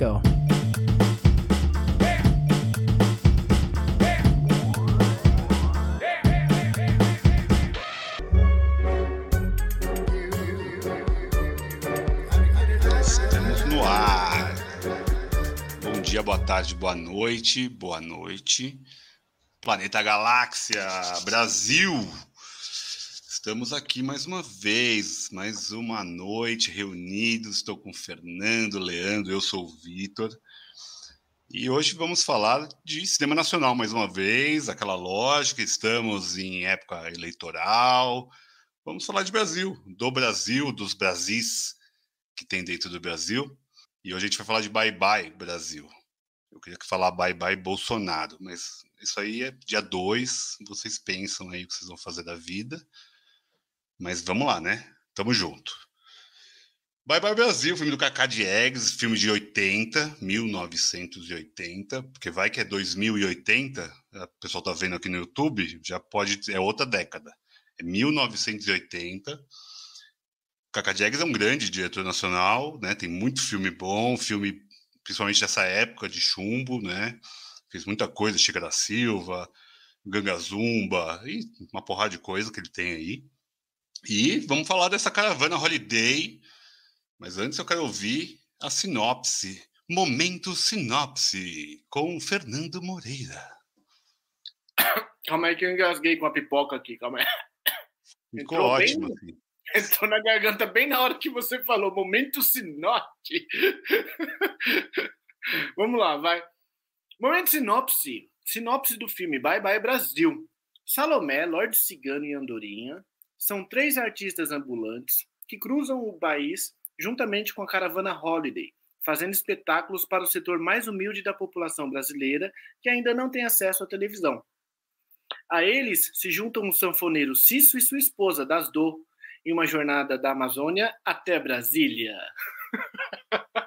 go. Estamos no ar. Bom dia, boa tarde, boa noite, boa noite. Planeta Galáxia, Brasil. Estamos aqui mais uma vez, mais uma noite reunidos. Estou com o Fernando, Leandro, eu sou o Vitor. E hoje vamos falar de cinema nacional mais uma vez, aquela lógica, estamos em época eleitoral. Vamos falar de Brasil, do Brasil, dos Brasis que tem dentro do Brasil. E hoje a gente vai falar de Bye Bye Brasil. Eu queria falar Bye Bye Bolsonaro, mas isso aí é dia 2, vocês pensam aí o que vocês vão fazer da vida. Mas vamos lá, né? Tamo junto. Bye Bye Brasil, filme do Cacá Diegues, filme de 80, 1980, porque vai que é 2080, o pessoal tá vendo aqui no YouTube, já pode, é outra década. É 1980. Cacá Diegues é um grande diretor nacional, né? Tem muito filme bom, filme principalmente dessa época de chumbo, né? Fez muita coisa, Chica da Silva, Ganga Zumba e uma porrada de coisa que ele tem aí. E vamos falar dessa caravana Holiday, mas antes eu quero ouvir a sinopse. Momento sinopse com Fernando Moreira. Calma aí que eu engasguei com a pipoca aqui, calma aí. Ficou Entrou bem ótimo. no- assim. Entrou na garganta bem na hora que você falou, momento sinopse. Vamos lá, vai. Momento sinopse. Sinopse do filme Bye Bye Brasil. Salomé, Lorde Cigano e Andorinha são três artistas ambulantes que cruzam o país juntamente com a caravana Holiday, fazendo espetáculos para o setor mais humilde da população brasileira que ainda não tem acesso à televisão. A eles se juntam o sanfoneiro Cício e sua esposa, Das Do, em uma jornada da Amazônia até Brasília.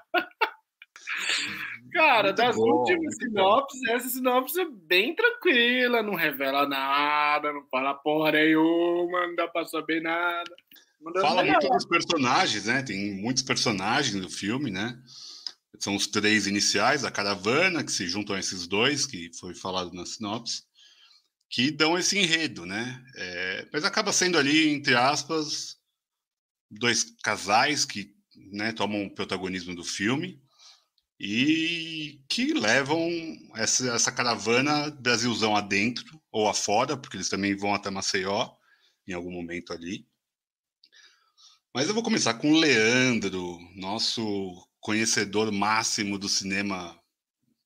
Cara, Muito das bom, últimas sinopses, essa sinopse é bem tranquila, não revela nada, não fala porra nenhuma, não dá pra saber nada. Fala muito dos personagens, né? Tem muitos personagens no filme, né? São os três iniciais, a caravana, que se juntam a esses dois, que foi falado na sinopse, que dão esse enredo, né? É, mas acaba sendo ali, entre aspas, dois casais que né, tomam o protagonismo do filme e que levam essa, essa caravana Brasilzão adentro ou afora, porque eles também vão até Maceió em algum momento ali. Mas eu vou começar com o Leandro, nosso conhecedor máximo do cinema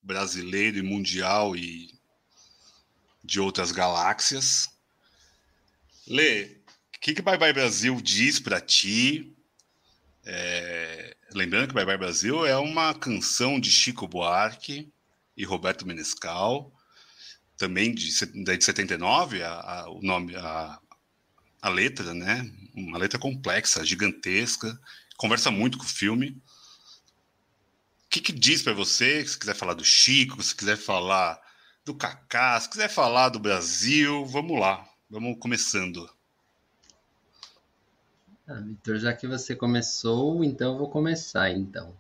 brasileiro e mundial e de outras galáxias. Lê, o que, que Bye Bye Brasil diz para ti? É, lembrando que Bye Bye Brasil é uma canção de Chico Buarque e Roberto Menescal, também de, de 79, a, a, o nome, a, a letra, né? Uma letra complexa, gigantesca, conversa muito com o filme. O que, que diz para você? Se quiser falar do Chico, se quiser falar do Kaká, se quiser falar do Brasil, vamos lá, vamos começando. Ah, Vitor, já que você começou, então eu vou começar então.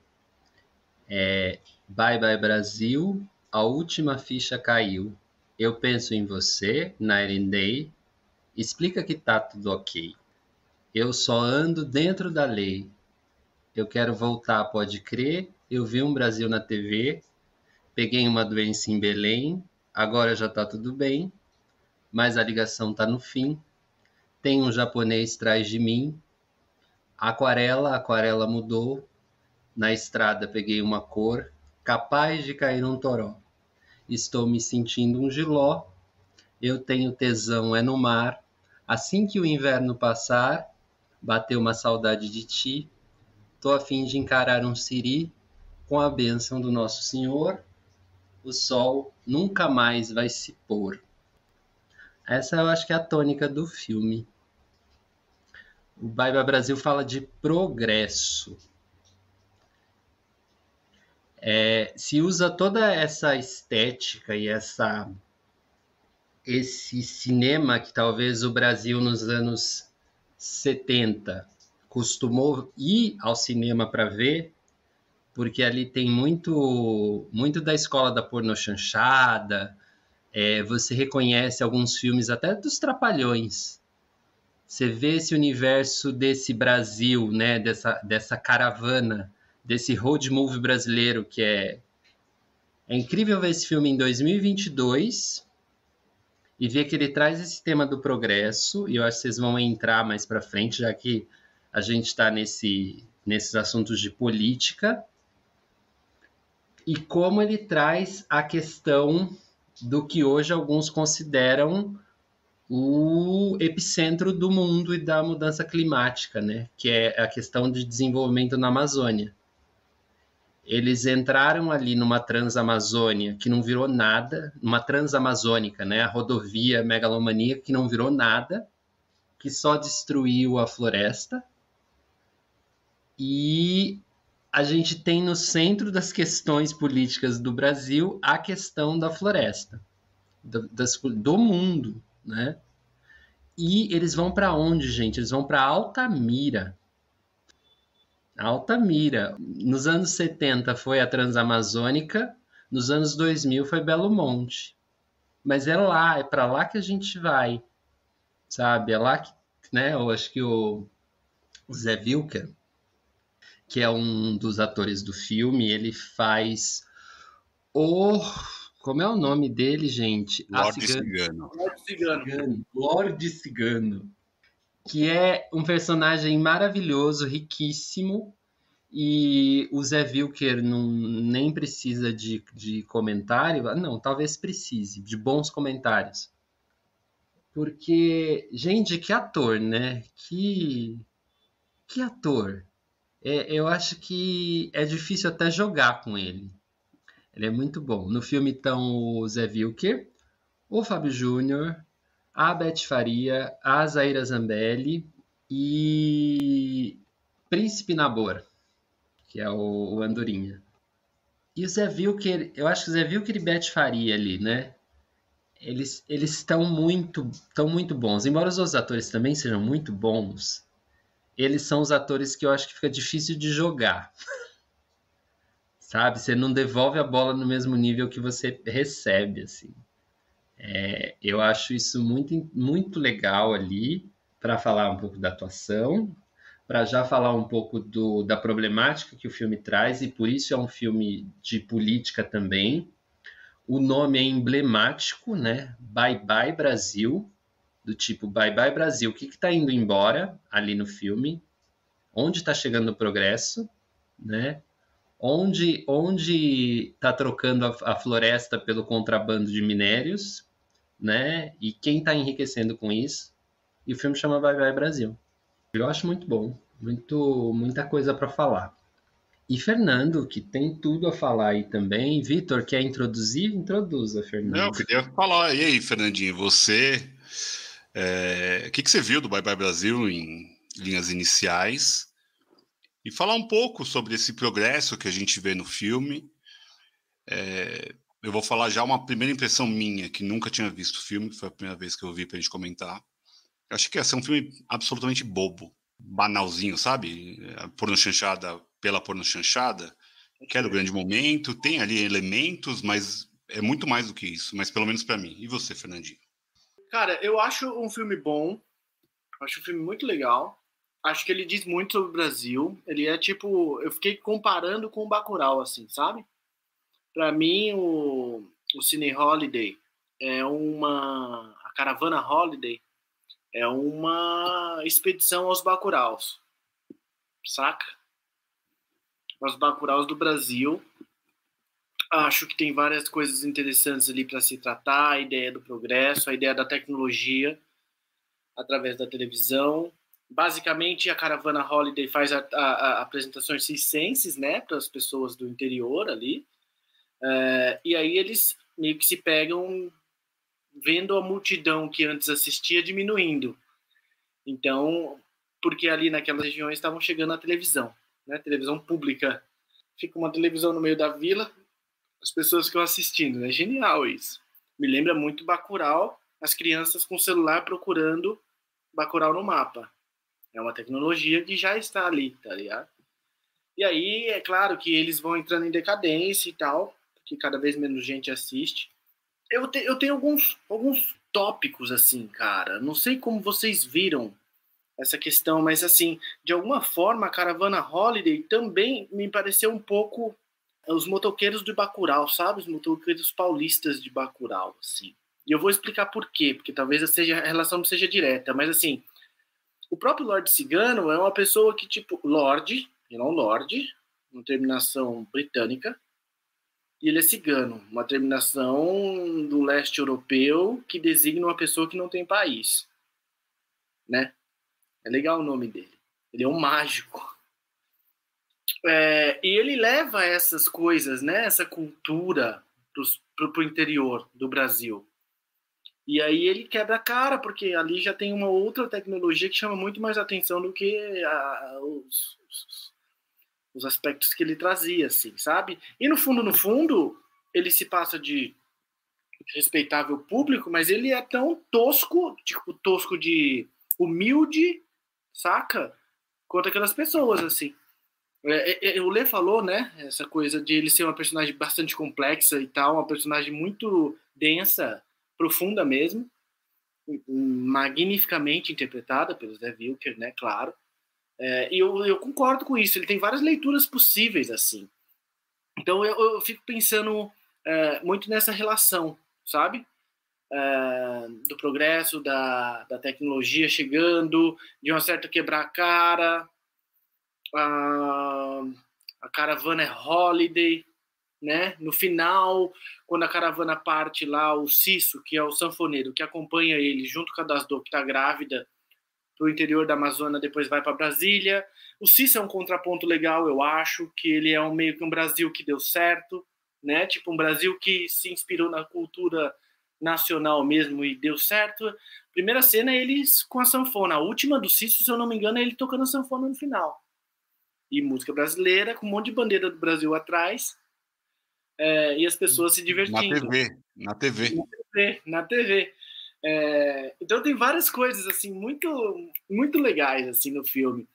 É, bye bye Brasil, a última ficha caiu. Eu penso em você, Night and Day. Explica que tá tudo ok. Eu só ando dentro da lei. Eu quero voltar, pode crer. Eu vi um Brasil na TV. Peguei uma doença em Belém. Agora já tá tudo bem. Mas a ligação tá no fim. Tem um japonês atrás de mim. Aquarela, aquarela mudou. Na estrada peguei uma cor, capaz de cair um toró. Estou me sentindo um giló. Eu tenho tesão é no mar. Assim que o inverno passar, bateu uma saudade de ti. Tô a fim de encarar um siri com a bênção do nosso Senhor. O sol nunca mais vai se pôr. Essa eu acho que é a tônica do filme. O Bye Brasil fala de progresso. É, se usa toda essa estética e essa esse cinema que talvez o Brasil nos anos 70 costumou ir ao cinema para ver, porque ali tem muito, muito da escola da porno chanchada. É, você reconhece alguns filmes até dos Trapalhões. Você vê esse universo desse Brasil, né? Dessa, dessa caravana, desse road movie brasileiro que é é incrível ver esse filme em 2022 e ver que ele traz esse tema do progresso, e eu acho que vocês vão entrar mais para frente, já que a gente está nesse, nesses assuntos de política, e como ele traz a questão do que hoje alguns consideram o epicentro do mundo e da mudança climática, né? que é a questão de desenvolvimento na Amazônia. Eles entraram ali numa Transamazônia que não virou nada, uma Transamazônica, né? A rodovia megalomaníaca que não virou nada, que só destruiu a floresta. E a gente tem no centro das questões políticas do Brasil a questão da floresta, do, das, do mundo, né? E eles vão para onde, gente? Eles vão para Altamira, Altamira. Nos anos 70 foi a Transamazônica, nos anos 2000 foi Belo Monte. Mas é lá, é para lá que a gente vai, sabe? É lá que, né? Eu acho que o, Zé Wilker, que é um dos atores do filme, ele faz o como é o nome dele, gente? Lorde Cigano. Lorde Cigano. Lorde Cigano que é um personagem maravilhoso, riquíssimo, e o Zé Wilker não, nem precisa de, de comentário, não, talvez precise, de bons comentários. Porque, gente, que ator, né? Que, que ator. É, eu acho que é difícil até jogar com ele. Ele é muito bom. No filme estão o Zé Wilker, o Fábio Júnior, a Beth Faria, a Zaira Zambelli e Príncipe Nabor, que é o, o Andorinha. E o Zé Wilker, eu acho que o Zé Wilker e Beth Faria ali, né? Eles estão muito, estão muito bons. Embora os outros atores também sejam muito bons, eles são os atores que eu acho que fica difícil de jogar. Sabe? Você não devolve a bola no mesmo nível que você recebe, assim. É, eu acho isso muito, muito legal ali para falar um pouco da atuação, para já falar um pouco do, da problemática que o filme traz, e por isso é um filme de política também. O nome é emblemático, né? Bye Bye Brasil, do tipo Bye Bye Brasil. O que está indo embora ali no filme? Onde está chegando o progresso, né? Onde onde está trocando a, a floresta pelo contrabando de minérios? né? E quem está enriquecendo com isso. E o filme chama Bye Bye Brasil. Eu acho muito bom, muito muita coisa para falar. E Fernando, que tem tudo a falar aí também. Vitor, quer introduzir? Introduza, Fernando. Não, eu queria falar. E aí, Fernandinho, você. É... O que, que você viu do Bye Bye Brasil em linhas iniciais? E falar um pouco sobre esse progresso que a gente vê no filme. É, eu vou falar já uma primeira impressão minha, que nunca tinha visto o filme, foi a primeira vez que eu vi pra gente comentar. Eu que ia ser um filme absolutamente bobo, banalzinho, sabe? Porno chanchada pela porno chanchada, que era o grande momento, tem ali elementos, mas é muito mais do que isso, mas pelo menos para mim. E você, Fernandinho? Cara, eu acho um filme bom, acho um filme muito legal. Acho que ele diz muito sobre o Brasil. Ele é tipo, eu fiquei comparando com o Bacurau, assim, sabe? Para mim, o, o Cine Holiday é uma. A Caravana Holiday é uma expedição aos Bacuraus. Saca? Aos Bacuraus do Brasil. Acho que tem várias coisas interessantes ali para se tratar: a ideia do progresso, a ideia da tecnologia através da televisão. Basicamente, a Caravana Holiday faz a, a, a apresentações circenses né, para as pessoas do interior ali é, e aí eles meio que se pegam vendo a multidão que antes assistia diminuindo. Então, porque ali naquelas regiões estavam chegando a televisão, né? Televisão pública. Fica uma televisão no meio da vila, as pessoas ficam assistindo. É genial isso. Me lembra muito Bacurau, as crianças com o celular procurando Bacurau no mapa. É uma tecnologia que já está ali, tá ligado? E aí, é claro que eles vão entrando em decadência e tal, porque cada vez menos gente assiste. Eu, te, eu tenho alguns, alguns tópicos, assim, cara. Não sei como vocês viram essa questão, mas, assim, de alguma forma, a Caravana Holiday também me pareceu um pouco os motoqueiros de Bacurau, sabe? Os motoqueiros paulistas de Bacurau, assim. E eu vou explicar por quê, porque talvez seja, a relação não seja direta, mas, assim, o próprio Lorde Cigano é uma pessoa que, tipo, Lorde, e não Lorde, uma terminação britânica, e ele é cigano, uma terminação do leste europeu que designa uma pessoa que não tem país, né? É legal o nome dele. Ele é um mágico. É, e ele leva essas coisas, né? Essa cultura para o interior do Brasil. E aí ele quebra a cara, porque ali já tem uma outra tecnologia que chama muito mais atenção do que a, os, os, os, aspectos que ele trazia, assim, sabe? E no fundo, no fundo, ele se passa de respeitável público, mas ele é tão tosco, tipo, tosco de humilde, saca? Quanto aquelas pessoas, assim. É, é, é o Lê falou, né? Essa coisa de ele ser uma personagem bastante complexa e tal, uma personagem muito densa, profunda mesmo, magnificamente interpretada pelo Zé Wilker, né, claro. É, e eu, eu, concordo com isso, ele tem várias leituras possíveis, assim. Então eu, eu fico pensando é, muito nessa relação, sabe? É, do progresso, da, da tecnologia chegando, de uma certa quebrar-cara. A, a caravana é holiday, né? No final, quando a caravana parte lá, o Cisso, que é o sanfoneiro que acompanha ele, junto com a Dasdo, que está grávida, para o interior da Amazônia, depois vai para Brasília. O Cisso é um contraponto legal, eu acho, que ele é um meio que um Brasil que deu certo, né? Tipo um Brasil que se inspirou na cultura nacional mesmo e deu certo. Primeira cena é eles com a sanfona. A última do Cisso, se eu não me engano, é ele tocando a sanfona no final. E música brasileira, com um monte de bandeira do Brasil atrás é, e as pessoas se divertindo. Na TV, na TV. Na TV, na TV. É, então tem várias coisas assim muito muito legais assim no filme.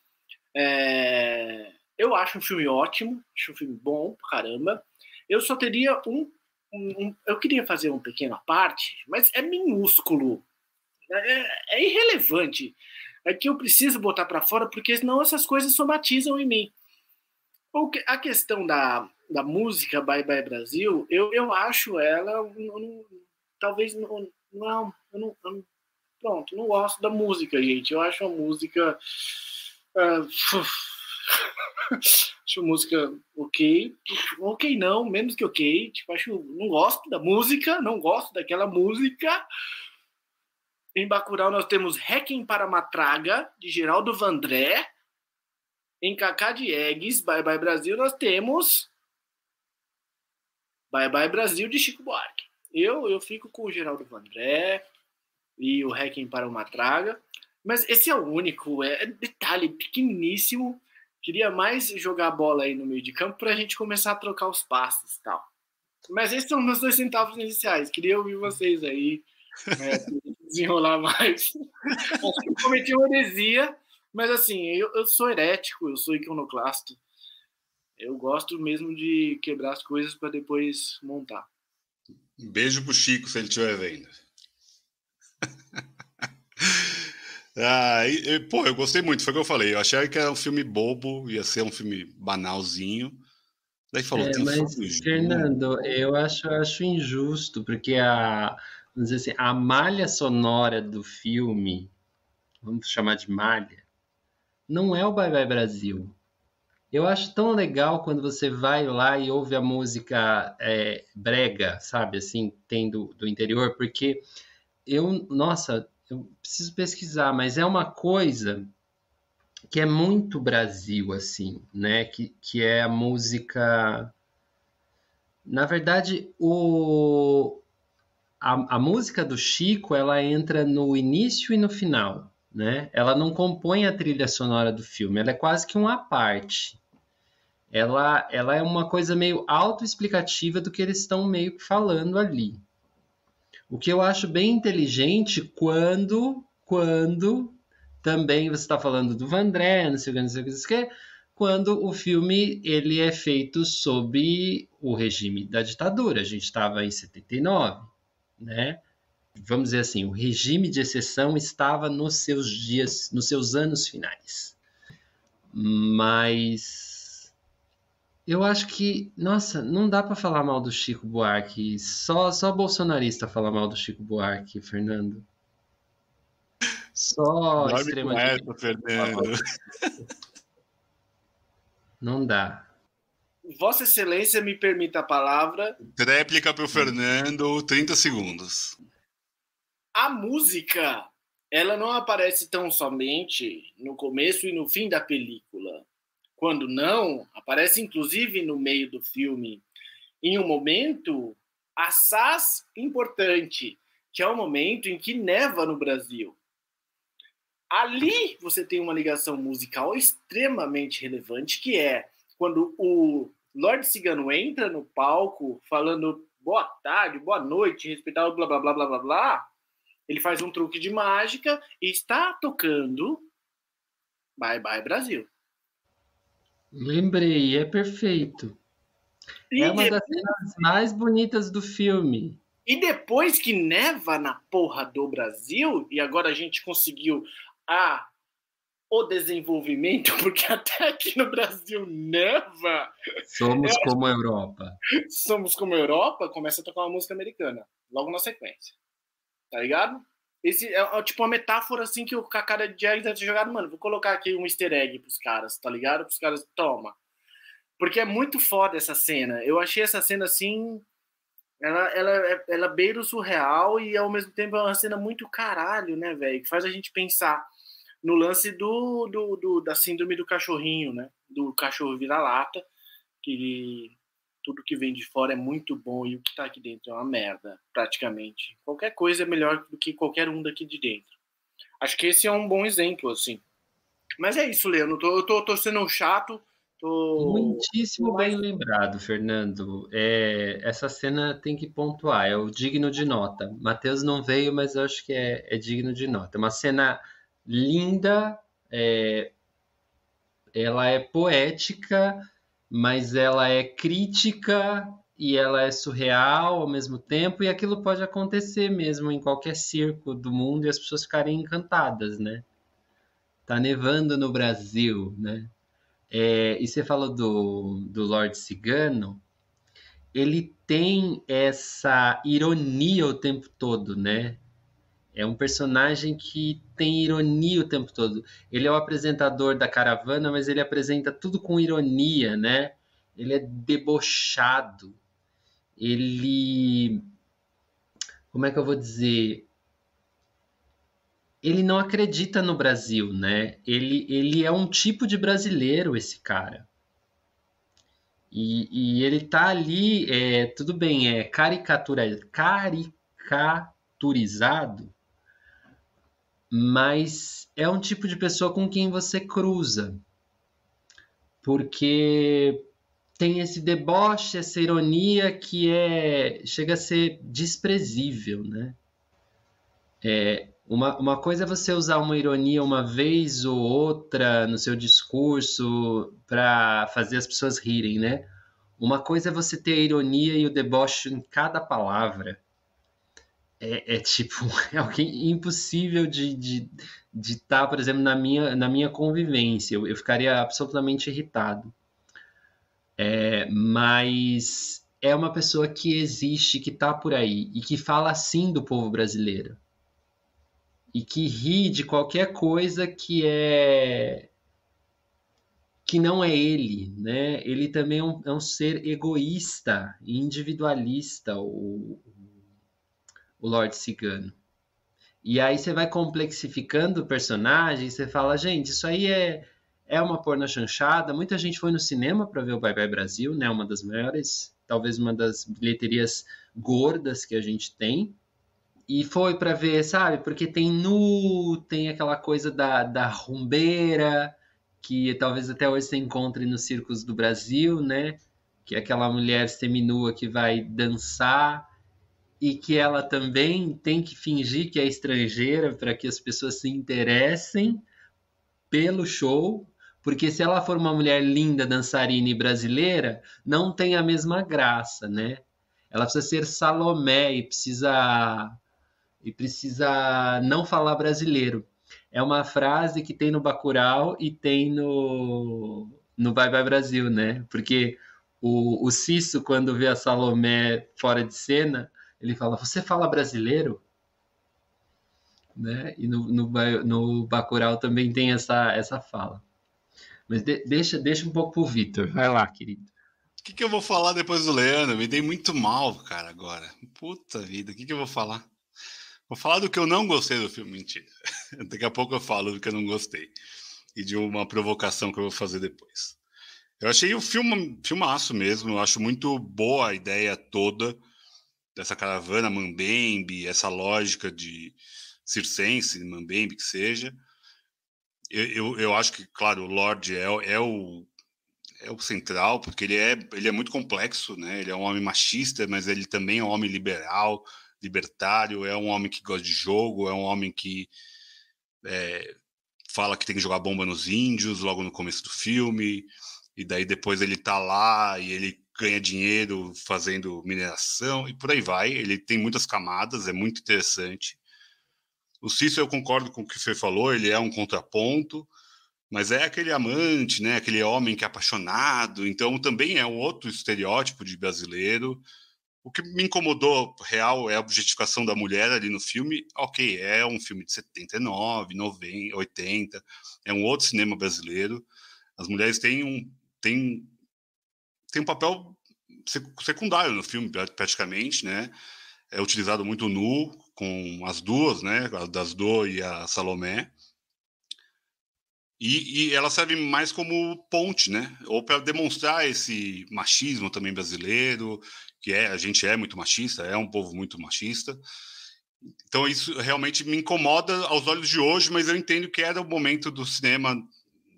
É, eu acho um filme ótimo, acho um filme bom, caramba. Eu só teria um, um, um eu queria fazer um pequeno parte, mas é minúsculo, é, é irrelevante. É que eu preciso botar para fora porque senão essas coisas somatizam em mim. A questão da, da música Bye Bye Brasil, eu, eu acho ela, não, talvez não, não, eu não, eu pronto, não gosto da música, gente. Eu acho a música, uh, acho música ok, ok não, menos que ok. Tipo, acho, não gosto da música, não gosto daquela música. Em Bacurau nós temos Requiem para Matraga, de Geraldo Vandré. Em Cacá de Eggs, Bye Bye Brasil, nós temos Bye Bye Brasil de Chico Buarque. Eu, eu fico com o Geraldo Vandré e o Requiem para uma Traga. Mas esse é o único, é detalhe pequeniníssimo. Queria mais jogar a bola aí no meio de campo para a gente começar a trocar os passos e tal. Mas esses são meus dois centavos iniciais. Queria ouvir vocês aí, né, desenrolar mais. Eu cometi uma heresia, mas assim, eu, eu sou herético, eu sou iconoclasto. Eu gosto mesmo de quebrar as coisas para depois montar. Um beijo pro Chico se ele estiver vendo. ah, e, e, pô, eu gostei muito, foi o que eu falei. Eu achei que era um filme bobo, ia ser um filme banalzinho. Daí falou, é, mas, Fernando, eu acho, acho injusto, porque a, vamos dizer assim, a malha sonora do filme, vamos chamar de malha, não é o Bye Bye Brasil. Eu acho tão legal quando você vai lá e ouve a música é, brega, sabe, assim, tem do, do interior, porque eu, nossa, eu preciso pesquisar, mas é uma coisa que é muito Brasil, assim, né? Que, que é a música. Na verdade, o, a, a música do Chico ela entra no início e no final, né? Ela não compõe a trilha sonora do filme, ela é quase que uma parte ela, ela é uma coisa meio autoexplicativa do que eles estão meio que falando ali. O que eu acho bem inteligente quando, quando também você está falando do Vandré, não sei o que, não sei o que, não sei o que, quando o filme ele é feito sob o regime da ditadura. A gente estava em 79, né? Vamos dizer assim, o regime de exceção estava nos seus dias, nos seus anos finais. Mas eu acho que, nossa, não dá para falar mal do Chico Buarque. Só só bolsonarista fala mal do Chico Buarque, Fernando. Só extrema essa, Fernando. Não dá. Vossa Excelência me permita a palavra. Tréplica para o Fernando, 30 segundos. A música, ela não aparece tão somente no começo e no fim da película. Quando não, aparece inclusive no meio do filme, em um momento assaz importante, que é o momento em que neva no Brasil. Ali você tem uma ligação musical extremamente relevante, que é quando o Lord Cigano entra no palco falando boa tarde, boa noite, respeitar blá blá blá blá blá blá. Ele faz um truque de mágica e está tocando Bye Bye Brasil. Lembrei, é perfeito. E é uma depois... das cenas mais bonitas do filme. E depois que neva na porra do Brasil, e agora a gente conseguiu a o desenvolvimento, porque até aqui no Brasil neva. Somos como a Europa. Somos como a Europa, começa a tocar uma música americana, logo na sequência. Tá ligado? Esse é, é tipo uma metáfora assim que o cara de Egg deve ter jogado, mano. Vou colocar aqui um easter egg pros caras, tá ligado? Pros caras, toma. Porque é muito foda essa cena. Eu achei essa cena assim. Ela, ela, ela beira o surreal e ao mesmo tempo é uma cena muito caralho, né, velho? Que faz a gente pensar no lance do, do, do, da síndrome do cachorrinho, né? Do cachorro vira-lata, que tudo que vem de fora é muito bom e o que está aqui dentro é uma merda, praticamente. Qualquer coisa é melhor do que qualquer um daqui de dentro. Acho que esse é um bom exemplo, assim. Mas é isso, Leandro. Tô, eu tô, sendo chato. Tô... Muitíssimo bem lembrado, Fernando. É, essa cena tem que pontuar, é o digno de nota. Matheus não veio, mas eu acho que é, é digno de nota. É uma cena linda, é, ela é poética, mas ela é crítica e ela é surreal ao mesmo tempo, e aquilo pode acontecer mesmo em qualquer circo do mundo e as pessoas ficarem encantadas, né? Tá nevando no Brasil, né? É, e você falou do, do Lord Cigano, ele tem essa ironia o tempo todo, né? É um personagem que tem ironia o tempo todo. Ele é o apresentador da caravana, mas ele apresenta tudo com ironia, né? Ele é debochado. Ele. Como é que eu vou dizer? Ele não acredita no Brasil, né? Ele, ele é um tipo de brasileiro, esse cara. E, e ele tá ali, é, tudo bem, é caricatura, caricaturizado, mas é um tipo de pessoa com quem você cruza. Porque tem esse deboche, essa ironia que é chega a ser desprezível, né? É, uma, uma coisa é você usar uma ironia uma vez ou outra no seu discurso para fazer as pessoas rirem, né? Uma coisa é você ter a ironia e o deboche em cada palavra é, é, tipo é alguém impossível de de de estar, tá, por exemplo, na minha na minha convivência. Eu, eu ficaria absolutamente irritado. É, mas é uma pessoa que existe, que está por aí e que fala assim do povo brasileiro e que ri de qualquer coisa que é que não é ele, né? Ele também é um, é um ser egoísta, individualista, o, o Lord Cigano. E aí você vai complexificando o personagem, você fala, gente, isso aí é, é uma porna chanchada. Muita gente foi no cinema para ver o Bye Bye Brasil, né? Uma das maiores, talvez uma das bilheterias gordas que a gente tem. E foi para ver, sabe? Porque tem nu, tem aquela coisa da, da rumbeira, que talvez até hoje você encontre nos circos do Brasil, né? Que é aquela mulher seminua que vai dançar e que ela também tem que fingir que é estrangeira para que as pessoas se interessem pelo show, Porque se ela for uma mulher linda, dançarina e brasileira, não tem a mesma graça, né? Ela precisa ser Salomé e precisa e precisa não falar brasileiro. É uma frase que tem no Bacurau e tem no no Bye Bye Brasil, né? Porque o, o Cício, quando vê a Salomé fora de cena, ele fala: Você fala brasileiro? Né? E no, no, no Bacurau também tem essa, essa fala. Mas de, deixa, deixa um pouco pro Vitor. Vai lá, querido. O que, que eu vou falar depois do Leandro? Me dei muito mal, cara, agora. Puta vida, o que, que eu vou falar? Vou falar do que eu não gostei do filme, mentira. Daqui a pouco eu falo do que eu não gostei. E de uma provocação que eu vou fazer depois. Eu achei o filme filmaço mesmo, eu acho muito boa a ideia toda dessa caravana Mambembe, essa lógica de circense, Mambembe que seja. Eu, eu, eu, acho que, claro, o Lorde é, é, o, é o central, porque ele é, ele é muito complexo, né? Ele é um homem machista, mas ele também é um homem liberal, libertário, é um homem que gosta de jogo, é um homem que é, fala que tem que jogar bomba nos índios logo no começo do filme e daí depois ele tá lá e ele ganha dinheiro fazendo mineração e por aí vai. Ele tem muitas camadas, é muito interessante. O Cícero, eu concordo com o que você falou, ele é um contraponto, mas é aquele amante, né? Aquele homem que é apaixonado. Então também é um outro estereótipo de brasileiro. O que me incomodou real é a objetificação da mulher ali no filme. Ok, é um filme de 79, 90, 80, é um outro cinema brasileiro. As mulheres têm um, tem, tem um papel secundário no filme, praticamente, né? É utilizado muito nu, com as duas, né? A das Do e a Salomé. E, e ela serve mais como ponte, né? Ou para demonstrar esse machismo também brasileiro, que é a gente é muito machista, é um povo muito machista. Então isso realmente me incomoda aos olhos de hoje, mas eu entendo que era o momento do cinema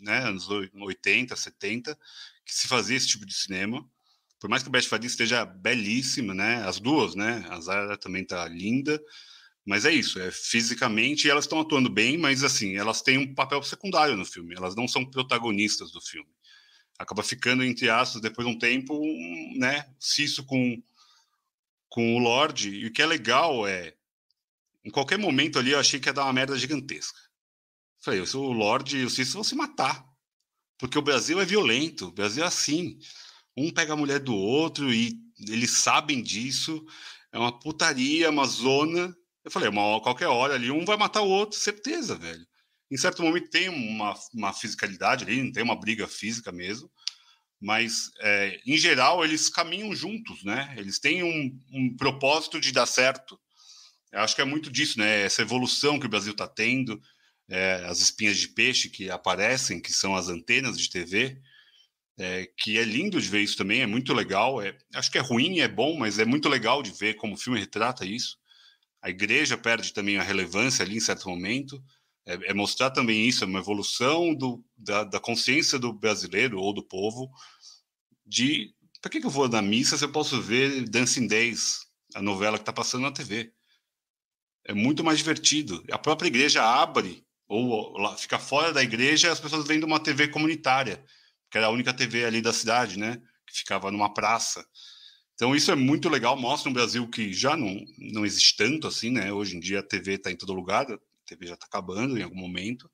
né, anos 80, 70, que se fazia esse tipo de cinema. Por mais que a Beth Faria esteja belíssima, né, as duas, né, a Zara também tá linda, mas é isso, é fisicamente elas estão atuando bem, mas assim, elas têm um papel secundário no filme, elas não são protagonistas do filme. Acaba ficando entre aspas depois de um tempo, né, se isso com com o Lorde, e o que é legal é em qualquer momento ali eu achei que ia dar uma merda gigantesca. Falei, o Lorde e o Cícero vão se matar. Porque o Brasil é violento, o Brasil é assim. Um pega a mulher do outro e eles sabem disso. É uma putaria, uma zona. Eu falei, uma, qualquer hora ali, um vai matar o outro, certeza, velho. Em certo momento tem uma, uma fisicalidade ali, não tem uma briga física mesmo. Mas, é, em geral, eles caminham juntos, né? Eles têm um, um propósito de dar certo. Eu acho que é muito disso, né? Essa evolução que o Brasil está tendo, é, as espinhas de peixe que aparecem, que são as antenas de TV, é, que é lindo de ver isso também, é muito legal. É, acho que é ruim, é bom, mas é muito legal de ver como o filme retrata isso. A igreja perde também a relevância ali em certo momento. É, é mostrar também isso, é uma evolução do, da, da, consciência do brasileiro ou do povo de para que, que eu vou na missa se eu posso ver Dancing Days, a novela que está passando na TV? É muito mais divertido. A própria igreja abre ou fica fora da igreja, as pessoas de uma TV comunitária, que era a única TV ali da cidade, né? Que ficava numa praça. Então isso é muito legal, mostra um Brasil que já não, não existe tanto assim, né? Hoje em dia a TV está em todo lugar, a TV já está acabando em algum momento,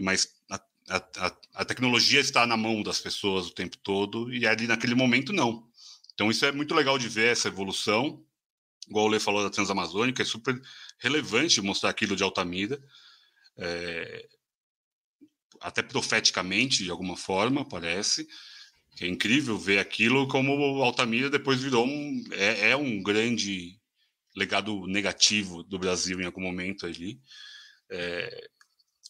mas a, a, a, tecnologia está na mão das pessoas o tempo todo e ali naquele momento não. Então isso é muito legal de ver essa evolução, igual o Lê falou da Transamazônica, é super relevante mostrar aquilo de Altamira, é, até profeticamente, de alguma forma, parece. É incrível ver aquilo como Altamira depois virou um, é, é um grande legado negativo do Brasil em algum momento ali. É,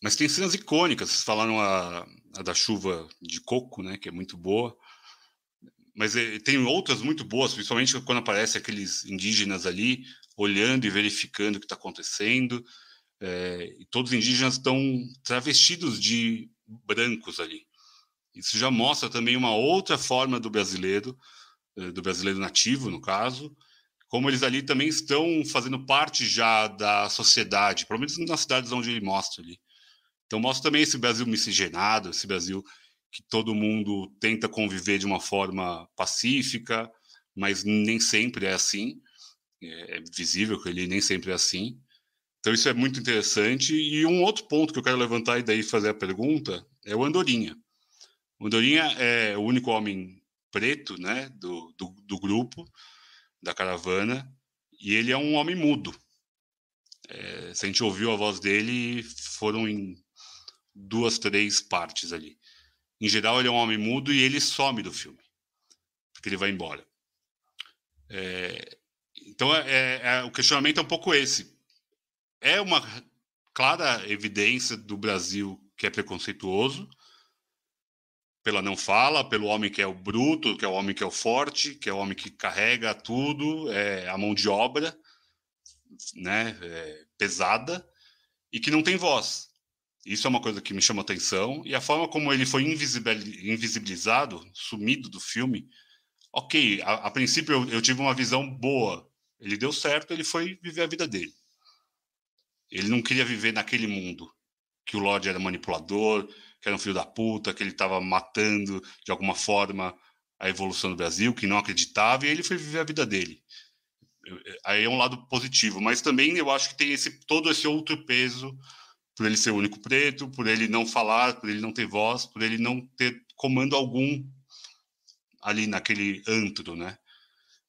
mas tem cenas icônicas, vocês falaram a, a, da chuva de coco, né, que é muito boa. Mas é, tem outras muito boas, principalmente quando aparecem aqueles indígenas ali, olhando e verificando o que está acontecendo é, todos os indígenas estão travestidos de brancos ali. Isso já mostra também uma outra forma do brasileiro, é, do brasileiro nativo, no caso, como eles ali também estão fazendo parte já da sociedade, pelo menos nas cidades onde ele mostra ali. Então mostra também esse Brasil miscigenado, esse Brasil que todo mundo tenta conviver de uma forma pacífica, mas nem sempre é assim. É, é visível que ele nem sempre é assim. Então isso é muito interessante. E um outro ponto que eu quero levantar e daí fazer a pergunta é o Andorinha. O Andorinha é o único homem preto, né, do, do, do grupo, da caravana, e ele é um homem mudo. É, se a gente ouviu a voz dele, foram em duas, três partes ali. Em geral, ele é um homem mudo e ele some do filme, porque ele vai embora. É, então, é, é, é, o questionamento é um pouco esse. É uma clara evidência do Brasil que é preconceituoso, pela não fala, pelo homem que é o bruto, que é o homem que é o forte, que é o homem que carrega tudo, é a mão de obra, né, é, pesada, e que não tem voz. Isso é uma coisa que me chama atenção. E a forma como ele foi invisibilizado, sumido do filme, ok, a, a princípio eu, eu, tive uma visão boa. Ele deu certo, ele foi viver a vida dele. Ele não queria viver naquele mundo que o Lorde era manipulador, que era um filho da puta, que ele estava matando de alguma forma a evolução do Brasil, que não acreditava, e ele foi viver a vida dele. Aí é um lado positivo, mas também eu acho que tem esse todo esse outro peso por ele ser o único preto, por ele não falar, por ele não ter voz, por ele não ter comando algum ali naquele antro, né?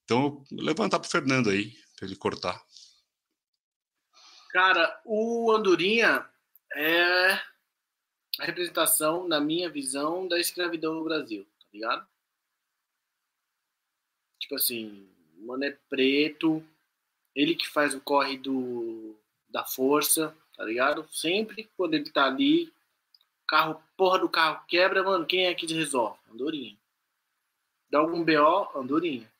Então, levantar para o Fernando aí, para ele cortar. Cara, o Andorinha é a representação, na minha visão, da escravidão no Brasil, tá ligado? Tipo assim, o mano é preto, ele que faz o corre do, da força, tá ligado? Sempre quando ele tá ali, carro, porra do carro quebra, mano, quem é que resolve? Andorinha. Dá algum BO, Andorinha.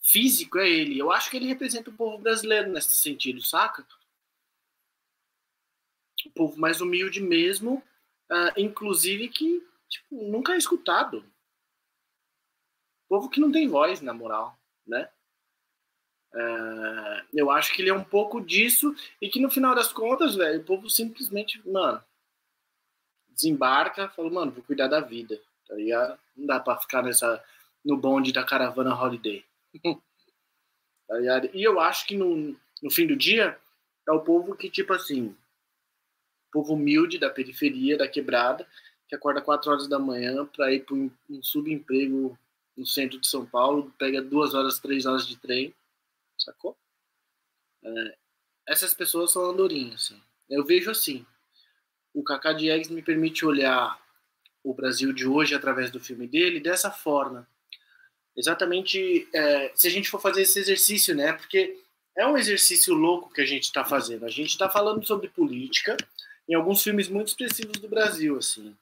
Físico é ele. Eu acho que ele representa o povo brasileiro nesse sentido, saca? O povo mais humilde mesmo, uh, inclusive que tipo, nunca é escutado. O povo que não tem voz, na moral, né? É, eu acho que ele é um pouco disso e que no final das contas, velho, o povo simplesmente, mano, desembarca, fala, mano, vou cuidar da vida, tá ligado? Não dá pra ficar nessa, no bonde da caravana holiday. tá ligado? E eu acho que no, no fim do dia é o povo que, tipo assim, povo humilde da periferia, da quebrada, que acorda 4 horas da manhã para ir para um, subemprego no centro de São Paulo, pega duas horas, três horas de trem sacou? É, essas pessoas são andorinhas, assim. Eu vejo assim, o Kaká Diegues me permite olhar o Brasil de hoje através do filme dele dessa forma. Exatamente, é, se a gente for fazer esse exercício, né? Porque é um exercício louco que a gente está fazendo. A gente está falando sobre política em alguns filmes muito expressivos do Brasil, assim.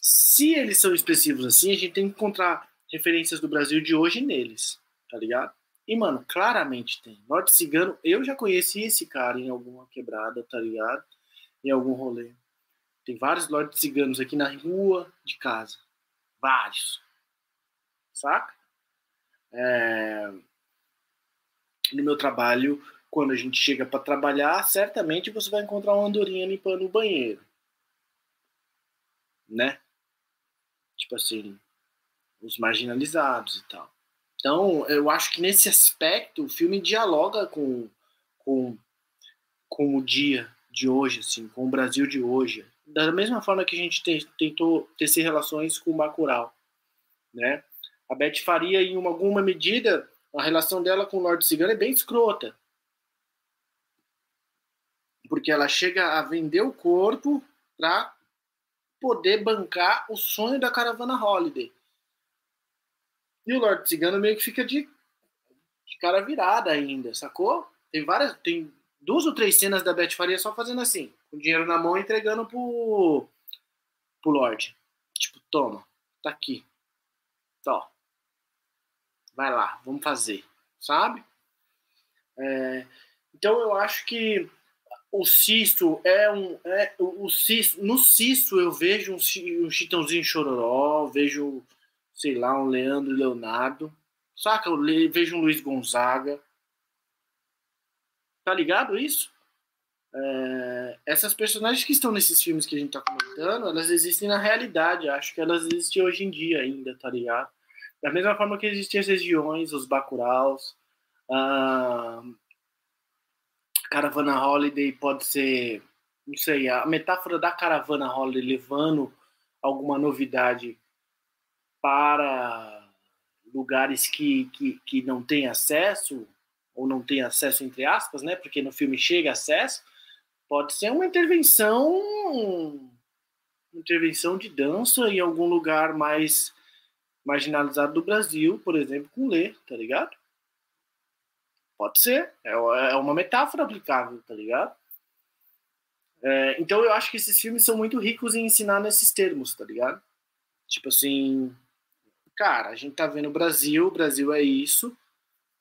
Se eles são expressivos assim, a gente tem que encontrar referências do Brasil de hoje neles, tá ligado? E, mano, claramente tem. Norte Cigano, eu já conheci esse cara em alguma quebrada, tá ligado? Em algum rolê. Tem vários Lorde Ciganos aqui na rua de casa. Vários. Saca? É... No meu trabalho, quando a gente chega para trabalhar, certamente você vai encontrar uma andorinha limpando o banheiro. Né? Tipo assim, os marginalizados e tal. Então, eu acho que nesse aspecto o filme dialoga com, com, com o dia de hoje, assim, com o Brasil de hoje. Da mesma forma que a gente te, tentou tecer relações com o Bacurau, né? A Beth Faria, em uma, alguma medida, a relação dela com o Lorde Cigano é bem escrota. Porque ela chega a vender o corpo para poder bancar o sonho da caravana Holiday. E o Lorde Cigano meio que fica de, de cara virada ainda, sacou? Tem várias. Tem duas ou três cenas da Beth Faria só fazendo assim, com dinheiro na mão entregando pro, pro Lorde. Tipo, toma, tá aqui. Tó. Vai lá, vamos fazer. Sabe? É, então eu acho que o Cisto é um. É, o, Cisto, no Cisto eu vejo um, um Chitãozinho Chororó, vejo sei lá, um Leandro Leonardo. Saca? Eu vejo um Luiz Gonzaga. Tá ligado isso? é, essas personagens que estão nesses filmes que a gente está comentando, elas existem na realidade. Acho que elas existem hoje em dia ainda, tá ligado? Da mesma forma que existiam as regiões, os bacuraus, a Caravana Holiday pode ser, não sei, a metáfora da Caravana Holiday levando alguma novidade para lugares que, que, que não têm acesso, ou não tem acesso entre aspas, né? Porque no filme chega acesso, pode ser uma intervenção, uma intervenção de dança em algum lugar mais marginalizado do Brasil, por exemplo, com Lê, tá ligado? Pode ser, é, é uma metáfora aplicável, tá ligado? É, então eu acho que esses filmes são muito ricos em ensinar nesses termos, tá ligado? Tipo assim, cara, a gente tá vendo o Brasil, o Brasil é isso,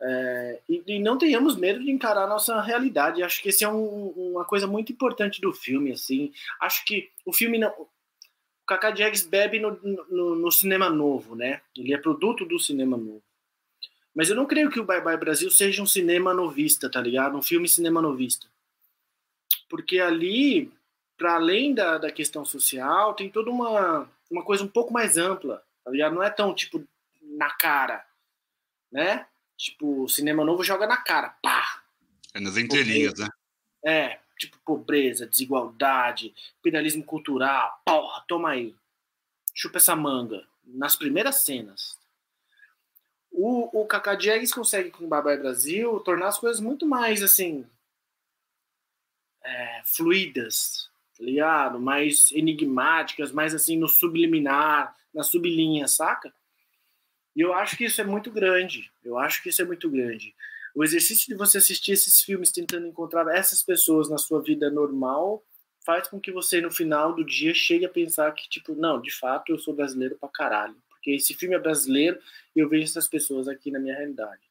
é, e, e, não tenhamos medo de encarar a nossa realidade. Acho que esse é um, uma coisa muito importante do filme, assim. Acho que o filme não, o Kaká Jags bebe no, no, no, cinema novo, né? Ele é produto do cinema novo. Mas eu não creio que o Bye Bye Brasil seja um cinema novista, tá ligado? Um filme cinema novista. Porque ali, para além da, da questão social, tem toda uma, uma coisa um pouco mais ampla, tá ligado? Não é tão, tipo, na cara, né? Tipo, cinema novo joga na cara, pá. É nas entrelinhas, né? É, tipo, pobreza, desigualdade, imperialismo cultural, porra, toma aí. Chupa essa manga. Nas primeiras cenas. O, o Kaká Diegues consegue com o Babai Brasil tornar as coisas muito mais, assim, é, fluidas, tá ligado? Mais enigmáticas, mais, assim, no subliminar, na sublinha, saca? E eu acho que isso é muito grande. Eu acho que isso é muito grande. O exercício de você assistir esses filmes tentando encontrar essas pessoas na sua vida normal faz com que você, no final do dia, chegue a pensar que, tipo, não, de fato, eu sou brasileiro pra caralho. Porque esse filme é brasileiro e eu vejo essas pessoas aqui na minha realidade.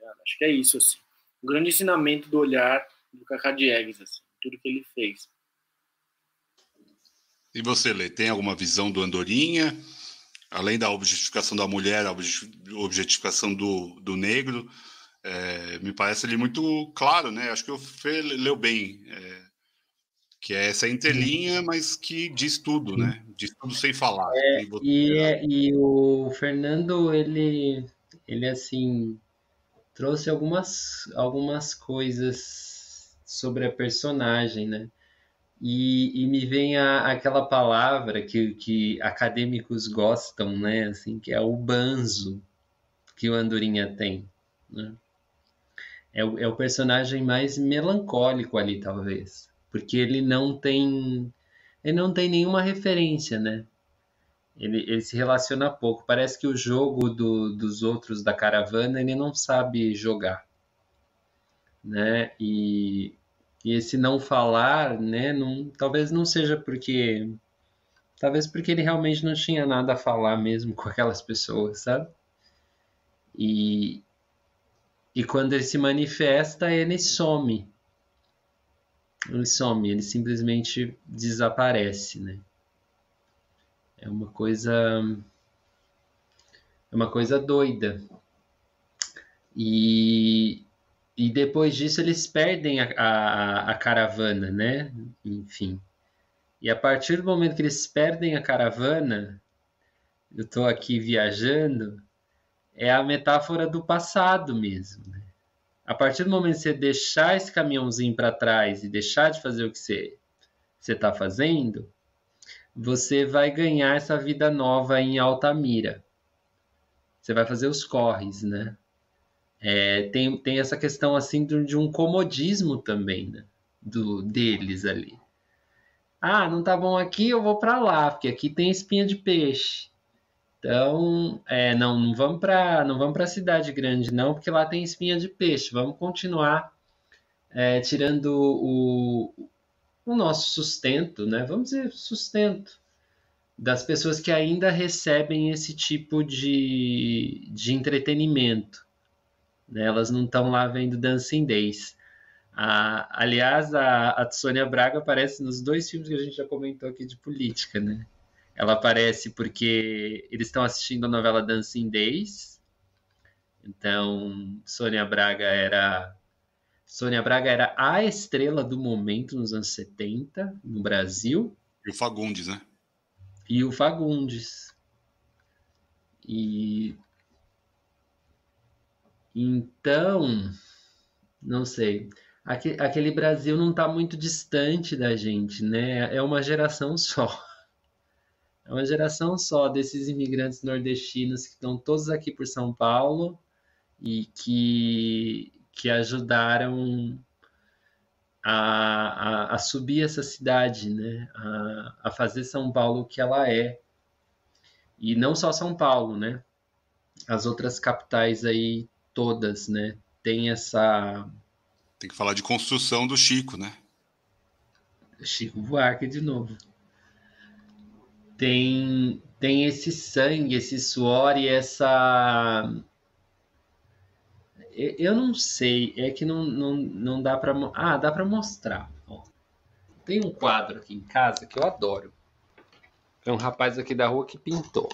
Tá acho que é isso, assim. Um grande ensinamento do olhar do Cacá Diegues, assim, tudo que ele fez. E você, Lê, tem alguma visão do Andorinha? além da objetificação da mulher, a objetificação do, do negro, é, me parece ali muito claro, né? Acho que o Fê leu bem, é, que é essa interlinha, mas que diz tudo, né? Diz tudo sem falar. É, e, é, e o Fernando, ele, ele assim, trouxe algumas, algumas coisas sobre a personagem, né? E, e me vem a, aquela palavra que, que acadêmicos gostam, né? Assim, que é o banzo que o Andorinha tem. Né? É, o, é o personagem mais melancólico ali, talvez. Porque ele não tem. Ele não tem nenhuma referência, né? Ele, ele se relaciona pouco. Parece que o jogo do, dos outros da caravana ele não sabe jogar. Né? E e esse não falar, né, não, talvez não seja porque talvez porque ele realmente não tinha nada a falar mesmo com aquelas pessoas, sabe? E e quando ele se manifesta, ele some. Ele some, ele simplesmente desaparece, né? É uma coisa é uma coisa doida. E e depois disso eles perdem a, a, a, caravana, né? Enfim. E a partir do momento que eles perdem a caravana, eu estou aqui viajando, é a metáfora do passado mesmo. Né? A partir do momento que você deixar esse caminhãozinho para trás e deixar de fazer o que você está fazendo, você vai ganhar essa vida nova em Altamira. Você vai fazer os corres, né? É, tem, tem essa questão assim de, de um comodismo também, né? Do, deles ali. Ah, não tá bom aqui, eu vou para lá, porque aqui tem espinha de peixe. Então, é, não, não vamos para não vamos para cidade grande não, porque lá tem espinha de peixe. Vamos continuar é, tirando o, o nosso sustento, né? Vamos dizer sustento das pessoas que ainda recebem esse tipo de, de entretenimento. Né? Elas não estão lá vendo Dancing Days. A, aliás, a, a Sônia Braga aparece nos dois filmes que a gente já comentou aqui de política, né? Ela aparece porque eles estão assistindo a novela Dancing Days. Então, Sônia Braga era Sônia Braga era a estrela do momento nos anos 70 no Brasil. E o Fagundes, né? E o Fagundes. E então, não sei. Aquele Brasil não está muito distante da gente, né? É uma geração só. É uma geração só desses imigrantes nordestinos que estão todos aqui por São Paulo e que, que ajudaram a, a, a subir essa cidade, né? A, a fazer São Paulo o que ela é. E não só São Paulo, né? As outras capitais aí todas, né? Tem essa. Tem que falar de construção do Chico, né? Chico Buarque de novo. Tem, tem esse sangue, esse suor e essa. Eu não sei, é que não, não, não dá para. Ah, dá para mostrar. Ó. Tem um quadro aqui em casa que eu adoro. É um rapaz aqui da rua que pintou.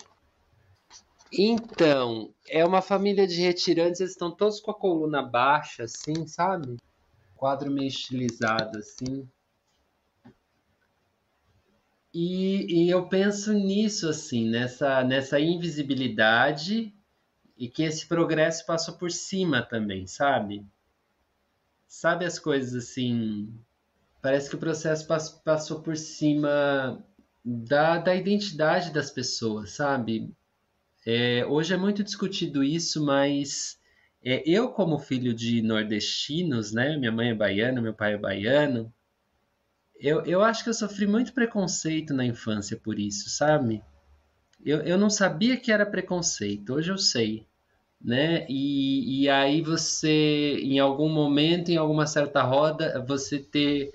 Então, é uma família de retirantes, eles estão todos com a coluna baixa, assim, sabe? Quadro meio estilizado, assim. E, e, eu penso nisso, assim, nessa, nessa invisibilidade e que esse progresso passou por cima também, sabe? Sabe as coisas assim. Parece que o processo passou por cima da, da identidade das pessoas, sabe? É, hoje é muito discutido isso, mas é, eu, como filho de nordestinos, né? Minha mãe é baiana, meu pai é baiano. Eu, eu acho que eu sofri muito preconceito na infância por isso, sabe? Eu, eu não sabia que era preconceito, hoje eu sei, né? E, e aí você, em algum momento, em alguma certa roda, você ter,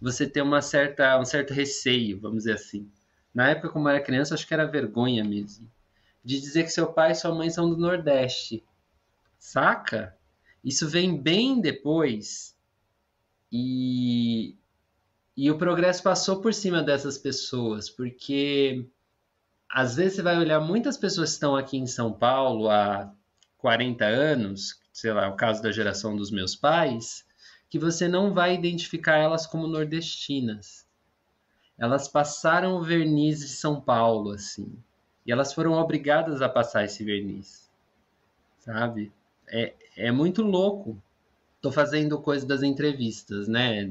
você ter uma certa, um certo receio, vamos dizer assim. Na época, como eu era criança, acho que era vergonha mesmo de dizer que seu pai e sua mãe são do Nordeste. Saca? Isso vem bem depois. E, e o progresso passou por cima dessas pessoas, porque às vezes você vai olhar muitas pessoas que estão aqui em São Paulo há 40 anos, sei lá, o caso da geração dos meus pais, que você não vai identificar elas como nordestinas. Elas passaram o verniz de São Paulo, assim. E elas foram obrigadas a passar esse verniz. Sabe? É, é muito louco. Tô fazendo coisa das entrevistas, né?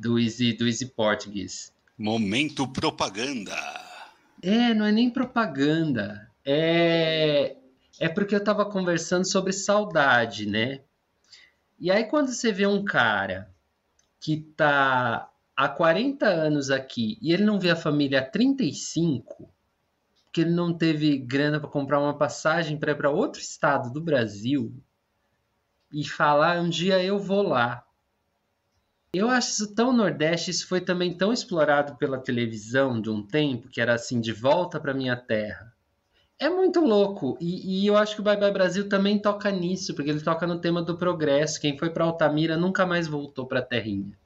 Do Easy, do Easy Portuguese. Momento propaganda. É, não é nem propaganda. É, é porque eu tava conversando sobre saudade, né? E aí quando você vê um cara que tá há 40 anos aqui e ele não vê a família há 35, que ele não teve grana para comprar uma passagem para ir para outro estado do Brasil e falar um dia eu vou lá. Eu acho isso tão nordeste, isso foi também tão explorado pela televisão de um tempo, que era assim, de volta para minha terra. É muito louco, e, e, eu acho que o Bye Bye Brasil também toca nisso, porque ele toca no tema do progresso. Quem foi para Altamira nunca mais voltou para a terrinha.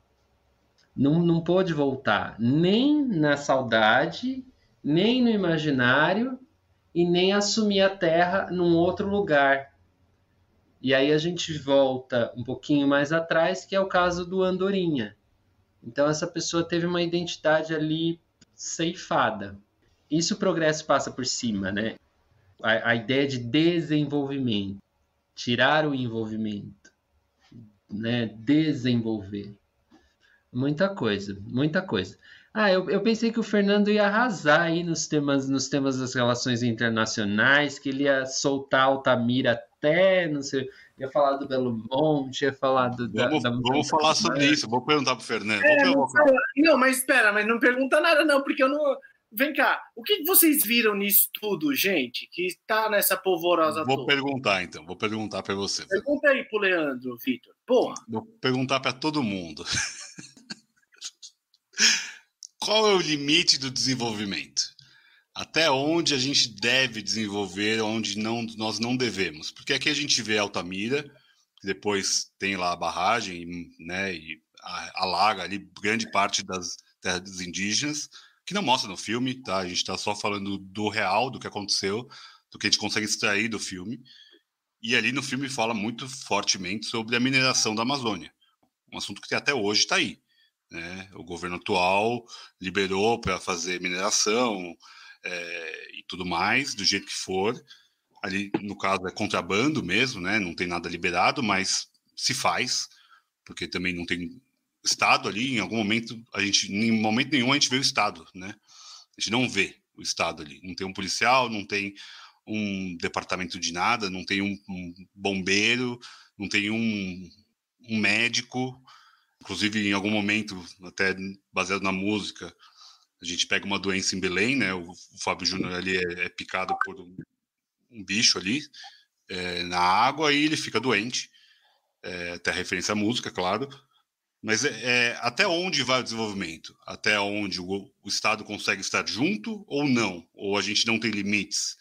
Não, não pôde voltar, nem na saudade, nem no imaginário e nem assumir a Terra num outro lugar. E aí a gente volta um pouquinho mais atrás, que é o caso do Andorinha. Então essa pessoa teve uma identidade ali ceifada. Isso o progresso passa por cima, né? A, a ideia de desenvolvimento, tirar o envolvimento, né? Desenvolver. Muita coisa, muita coisa. Ah, eu, eu pensei que o Fernando ia arrasar aí nos temas, nos temas das relações internacionais, que ele ia soltar Altamira até, não sei, ia falar do Belo Monte, ia falar do, vamos, da, da Vamos falar sobre isso, vou perguntar pro Fernando. É, não, não, mas espera, mas não pergunta nada não, porque eu não... Vem cá, o que vocês viram nisso tudo, gente, que está nessa polvorosa Vou toda? perguntar, então, vou perguntar para você. Pergunta aí pro Leandro, Vitor. Porra. Vou perguntar para todo mundo. qual é o limite do desenvolvimento? Até onde a gente deve desenvolver, onde não, nós não devemos? Porque aqui a gente vê Altamira, depois tem lá a barragem, né, e alaga ali grande parte das terras indígenas, que não mostra no filme, tá? A gente está só falando do real, do que aconteceu, do que a gente consegue extrair do filme. E ali no filme fala muito fortemente sobre a mineração da Amazônia, um assunto que até hoje está aí. Né? O governo atual liberou para fazer mineração é, e tudo mais, do jeito que for. Ali, no caso, é contrabando mesmo, né? não tem nada liberado, mas se faz, porque também não tem Estado ali, em algum momento, a gente, em momento nenhum, a gente vê o Estado, né? A gente não vê o Estado ali. Não tem um policial, não tem um departamento de nada, não tem um, um bombeiro, não tem um, um médico. Inclusive, em algum momento, até baseado na música, a gente pega uma doença em Belém, né? O, o Fábio Júnior ali é, é, picado por um, um bicho ali é, na água e ele fica doente. É, até referência à música, claro. Mas é, é, até onde vai o desenvolvimento? Até onde o, o, Estado consegue estar junto ou não? Ou a gente não tem limites?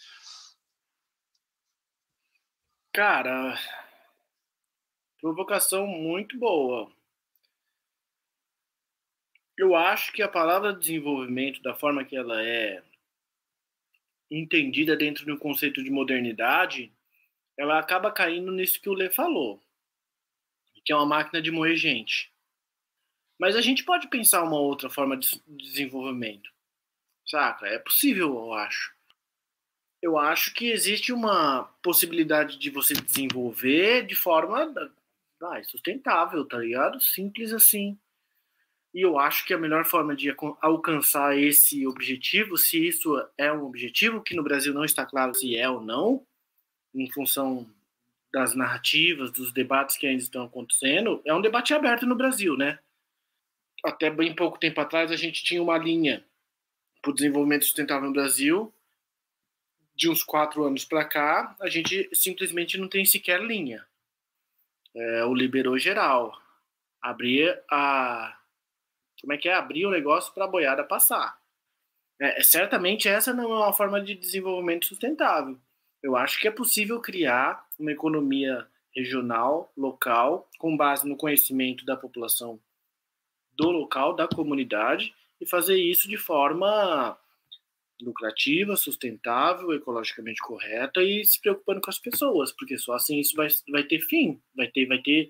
Cara, provocação muito boa. Eu acho que a palavra desenvolvimento, da forma que ela é entendida dentro do conceito de modernidade, ela acaba caindo nisso que o Lê falou, que é uma máquina de moer gente. Mas a gente pode pensar uma outra forma de desenvolvimento. Saca? É possível, eu acho. Eu acho que existe uma possibilidade de você desenvolver de forma ah, sustentável, tá ligado? Simples assim. E eu acho que a melhor forma de alcançar esse objetivo, se isso é um objetivo, que no Brasil não está claro se é ou não, em função das narrativas, dos debates que ainda estão acontecendo, é um debate aberto no Brasil, né? até bem pouco tempo atrás, a gente tinha uma linha para o desenvolvimento sustentável no Brasil. De uns quatro anos para cá, a gente simplesmente não tem sequer linha. É, o liberou geral. Abrir a. Como é que é? Abrir o negócio para a boiada passar. É, certamente essa não é uma forma de desenvolvimento sustentável. Eu acho que é possível criar uma economia regional, local, com base no conhecimento da população do local, da comunidade, e fazer isso de forma lucrativa, sustentável, ecologicamente correta e se preocupando com as pessoas, porque só assim isso vai, vai ter fim, vai ter, vai ter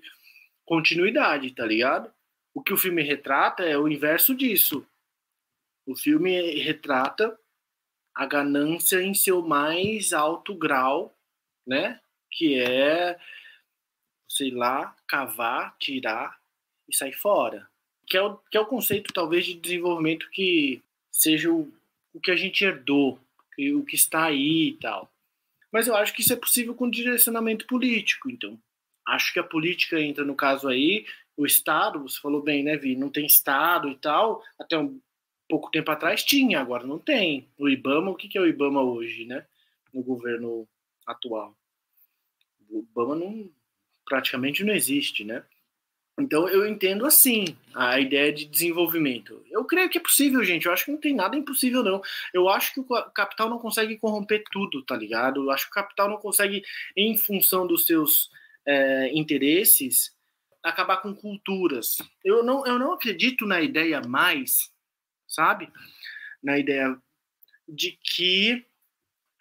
continuidade, tá ligado? O que o filme retrata é o inverso disso. O filme retrata a ganância em seu mais alto grau, né? Que é, sei lá, cavar, tirar e sair fora que é o, que é o conceito, talvez, de desenvolvimento que seja o, o que a gente herdou, o que está aí e tal. Mas eu acho que isso é possível com direcionamento político. Então, acho que a política entra no caso aí, o Estado, você falou bem, né, Vi? Não tem Estado e tal. Até um pouco tempo atrás tinha, agora não tem. O IBAMA, o que é o IBAMA hoje, né? No governo atual. O IBAMA não, praticamente não existe, né? Então eu entendo assim a ideia de desenvolvimento. Eu creio que é possível, gente. Eu acho que não tem nada impossível, não. Eu acho que o capital não consegue corromper tudo, tá ligado? Eu acho que o capital não consegue, em função dos seus é, interesses, acabar com culturas. Eu não, eu não acredito na ideia mais, sabe? Na ideia de que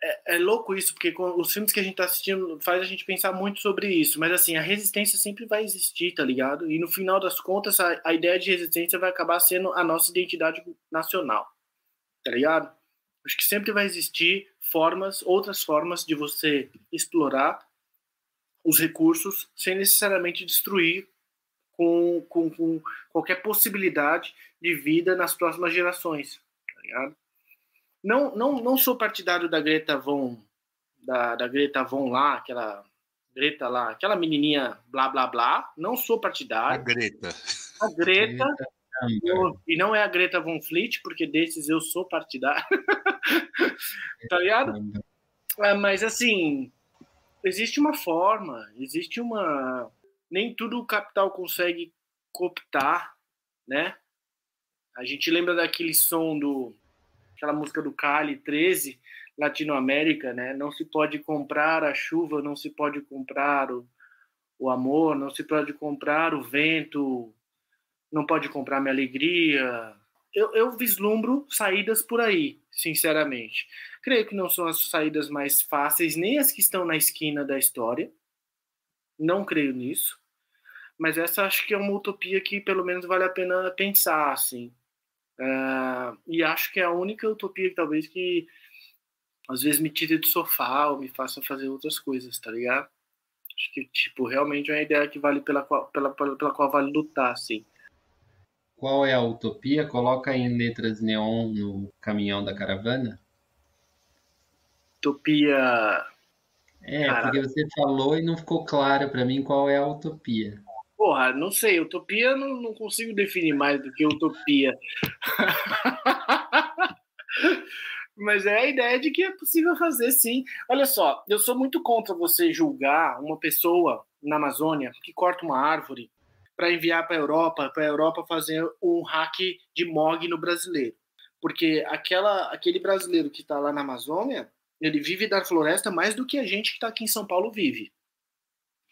é, é, louco isso, porque os filmes que a gente tá assistindo faz a gente pensar muito sobre isso. Mas assim, a resistência sempre vai existir, tá ligado? E no final das contas, a, a ideia de resistência vai acabar sendo a nossa identidade nacional, tá ligado? Acho que sempre vai existir formas, outras formas de você explorar os recursos sem necessariamente destruir com, com, com qualquer possibilidade de vida nas próximas gerações, tá ligado? Não, não, não sou partidário da Greta Von, da, da Greta Von lá, aquela Greta lá, aquela menininha blá blá blá. Não sou partidário. A Greta. A Greta. Eu, e não é a Greta Von Fleet, porque desses eu sou partidário. tá ligado? É, mas assim, existe uma forma, existe uma. Nem tudo o capital consegue cooptar, né? A gente lembra daquele som do aquela música do Cali 13, Latinoamérica, né? Não se pode comprar a chuva, não se pode comprar o, o amor, não se pode comprar o vento, não pode comprar minha alegria. Eu, eu vislumbro saídas por aí, sinceramente. Creio que não são as saídas mais fáceis, nem as que estão na esquina da história, Não creio nisso. Mas essa acho que é uma utopia que pelo menos vale a pena pensar, assim. Uh, e acho que é a única utopia que talvez que às vezes me tire do sofá ou me faça fazer outras coisas, tá ligado? Acho que, tipo, realmente é uma ideia que vale pela qual, pela, pela, pela qual vale lutar, assim. Qual é a utopia? Coloca em letras neon no caminhão da caravana. Utopia. É, Cara... porque você falou e não ficou claro para mim qual é a utopia. Porra, não sei. Utopia não, não consigo definir mais do que utopia. Mas é a ideia de que é possível fazer sim. Olha só, eu sou muito contra você julgar uma pessoa na Amazônia que corta uma árvore para enviar para a Europa, para a Europa fazer um hack de MOG no brasileiro. Porque aquela, aquele brasileiro que está lá na Amazônia, ele vive da floresta mais do que a gente que está aqui em São Paulo vive.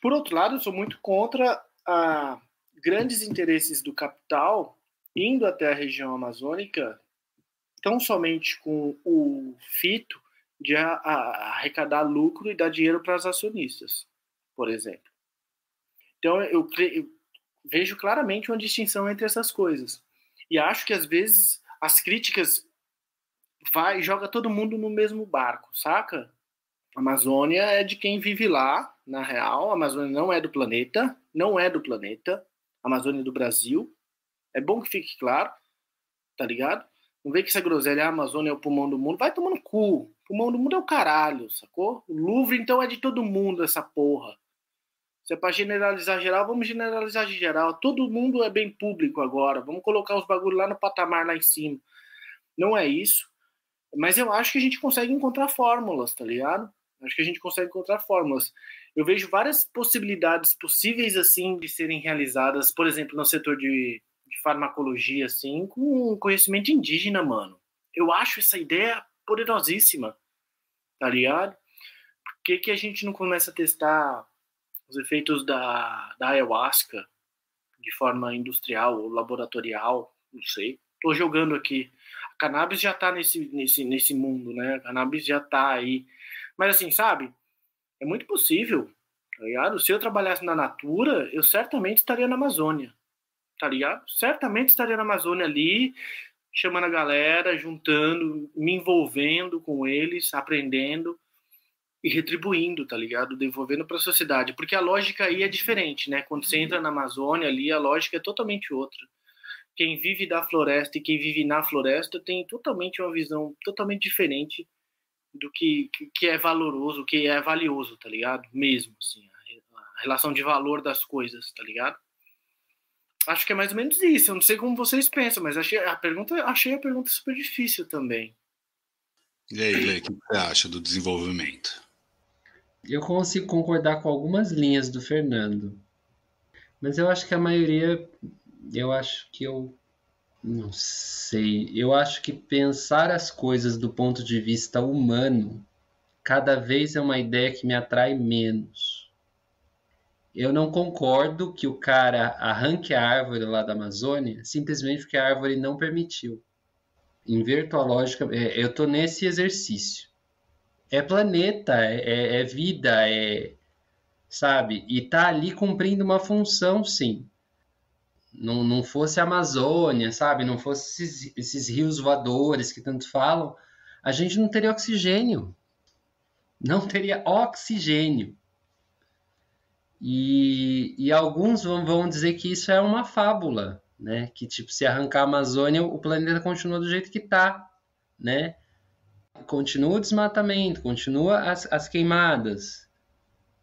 Por outro lado, eu sou muito contra a grandes interesses do capital indo até a região amazônica tão somente com o fito de arrecadar lucro e dar dinheiro para os acionistas, por exemplo. Então, eu, eu vejo claramente uma distinção entre essas coisas. E acho que, às vezes, as críticas vai joga todo mundo no mesmo barco, saca? A Amazônia é de quem vive lá, na real. A Amazônia não é do planeta, não é do planeta. A Amazônia é do Brasil. É bom que fique claro, tá ligado? Não vê que essa groselha, a Amazônia é o pulmão do mundo. Vai tomando cu. O pulmão do mundo é o caralho, sacou? O Louvre, então, é de todo mundo, essa porra. Se é pra generalizar geral, vamos generalizar geral. Todo mundo é bem público agora. Vamos colocar os bagulhos lá no patamar, lá em cima. Não é isso. Mas eu acho que a gente consegue encontrar fórmulas, tá ligado? Acho que a gente consegue encontrar fórmulas. Eu vejo várias possibilidades possíveis, assim, de serem realizadas, por exemplo, no setor de farmacologia, assim, com conhecimento indígena, mano. Eu acho essa ideia poderosíssima, tá ligado? Por que, que a gente não começa a testar os efeitos da, da ayahuasca de forma industrial ou laboratorial? Não sei. Tô jogando aqui. A cannabis já tá nesse, nesse, nesse mundo, né? A cannabis já tá aí. Mas assim, sabe? É muito possível, tá ligado? Se eu trabalhasse na Natura, eu certamente estaria na Amazônia tá ligado? Certamente estaria na Amazônia ali, chamando a galera, juntando, me envolvendo com eles, aprendendo e retribuindo, tá ligado? Devolvendo para a sociedade, porque a lógica aí é diferente, né? Quando você entra na Amazônia ali, a lógica é totalmente outra. Quem vive da floresta e quem vive na floresta tem totalmente uma visão totalmente diferente do que, que é valoroso, que é valioso, tá ligado? Mesmo, assim, a relação de valor das coisas, tá ligado? Acho que é mais ou menos isso. Eu não sei como vocês pensam, mas achei a pergunta, achei a pergunta super difícil também. E aí, Lê, o que você acha do desenvolvimento? Eu consigo concordar com algumas linhas do Fernando, mas eu acho que a maioria, eu acho que eu não sei. Eu acho que pensar as coisas do ponto de vista humano cada vez é uma ideia que me atrai menos eu não concordo que o cara arranque a árvore lá da Amazônia simplesmente porque a árvore não permitiu. Inverto a lógica, é, eu tô nesse exercício. É planeta, é, é, é vida, é sabe? E tá ali cumprindo uma função, sim. Não, não fosse a Amazônia, sabe? Não fosse esses, esses rios voadores que tanto falam, a gente não teria oxigênio. Não teria oxigênio. E, e alguns vão, vão dizer que isso é uma fábula, né? Que tipo, se arrancar a Amazônia, o planeta continua do jeito que está, né? Continua o desmatamento, continua as, as queimadas,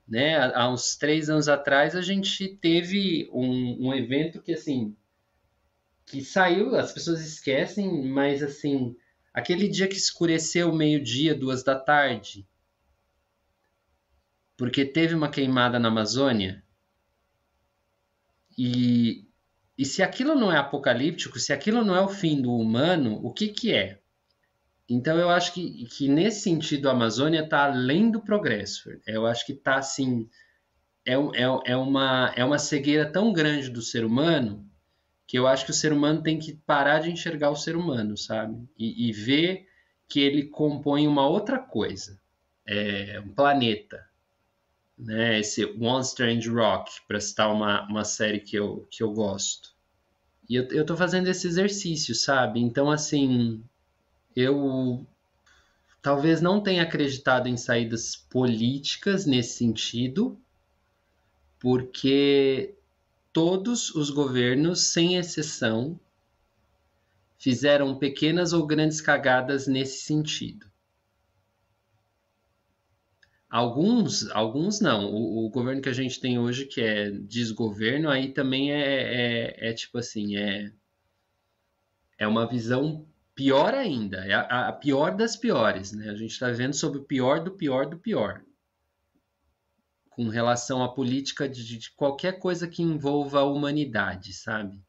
né? Há uns três anos atrás a gente teve um, um evento que assim que saiu, as pessoas esquecem, mas assim aquele dia que escureceu meio-dia, duas da tarde, porque teve uma queimada na Amazônia. E, e se aquilo não é apocalíptico, se aquilo não é o fim do humano, o que, que é? Então eu acho que, que nesse sentido a Amazônia está além do progresso. Eu acho que está assim. É, é, é, uma, é uma cegueira tão grande do ser humano que eu acho que o ser humano tem que parar de enxergar o ser humano, sabe? E, e ver que ele compõe uma outra coisa, é, um planeta, né? Esse One Strange Rock, para citar uma, uma série que eu, que eu gosto. E eu, eu tô fazendo esse exercício, sabe? Então, assim, eu talvez não tenha acreditado em saídas políticas nesse sentido, porque todos os governos, sem exceção, fizeram pequenas ou grandes cagadas nesse sentido. Alguns, alguns não. O, o, governo que a gente tem hoje, que é desgoverno, aí também é, é, é tipo assim, é, é uma visão pior ainda, é a, a pior das piores, né? A gente está vendo sobre o pior do pior do pior. Com relação à política de, de qualquer coisa que envolva a humanidade, sabe?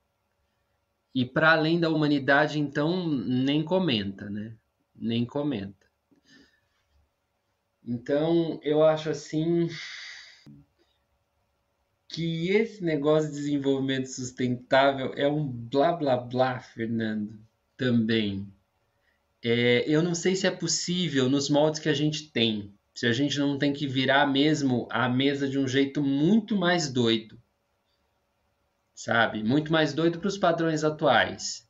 E para além da humanidade, então, nem comenta, né? Nem comenta. Então, eu acho assim que esse negócio de desenvolvimento sustentável é um blá blá blá, Fernando, também. É, eu não sei se é possível nos moldes que a gente tem, se a gente não tem que virar mesmo a mesa de um jeito muito mais doido, sabe? Muito mais doido para os padrões atuais.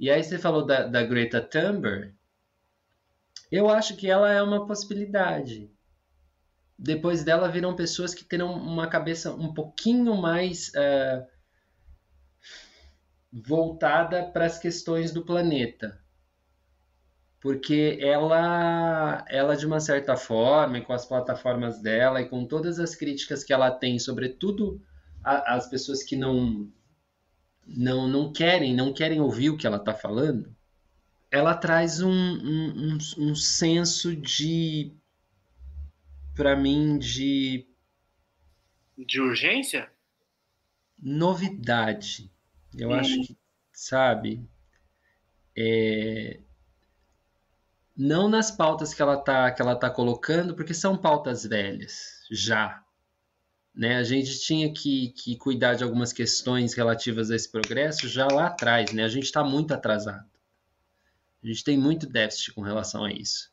E aí você falou da, da Greta Thunberg, eu acho que ela é uma possibilidade. Depois dela viram pessoas que terão uma cabeça um pouquinho mais uh, voltada para as questões do planeta. Porque ela, ela, de uma certa forma, e com as plataformas dela, e com todas as críticas que ela tem, sobretudo a, as pessoas que não, não, não querem, não querem ouvir o que ela está falando, ela traz um, um, um, um senso de para mim de de urgência novidade eu acho que sabe é, não nas pautas que ela tá que ela tá colocando porque são pautas velhas já né? A gente tinha que, que cuidar de algumas questões relativas a esse progresso já lá atrás né? A gente está muito atrasado. A gente tem muito déficit com relação a isso.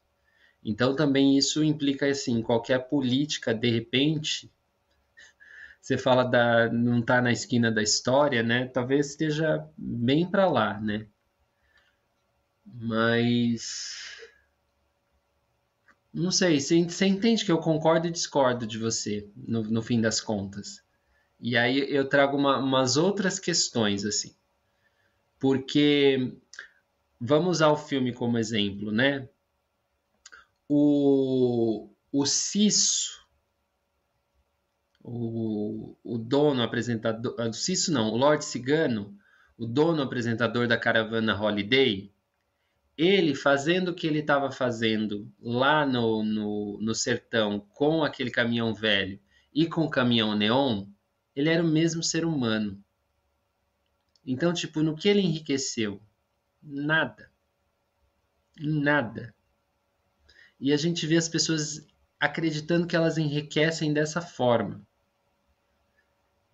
Então também isso implica assim, qualquer política de repente você fala da não tá na esquina da história, né? Talvez esteja bem para lá, né? Mas não sei, você, entende que eu concordo e discordo de você no, no fim das contas. E aí eu trago uma, umas outras questões assim, porque vamos usar o filme como exemplo, né? O, o Cisso, o, o dono apresentador, o Cisso não, o Lord Cigano, o dono apresentador da caravana Holiday, ele fazendo o que ele estava fazendo lá no, no, no sertão com aquele caminhão velho e com o caminhão neon, ele era o mesmo ser humano. Então, tipo, no que ele enriqueceu? Nada. Nada. E a gente vê as pessoas acreditando que elas enriquecem dessa forma.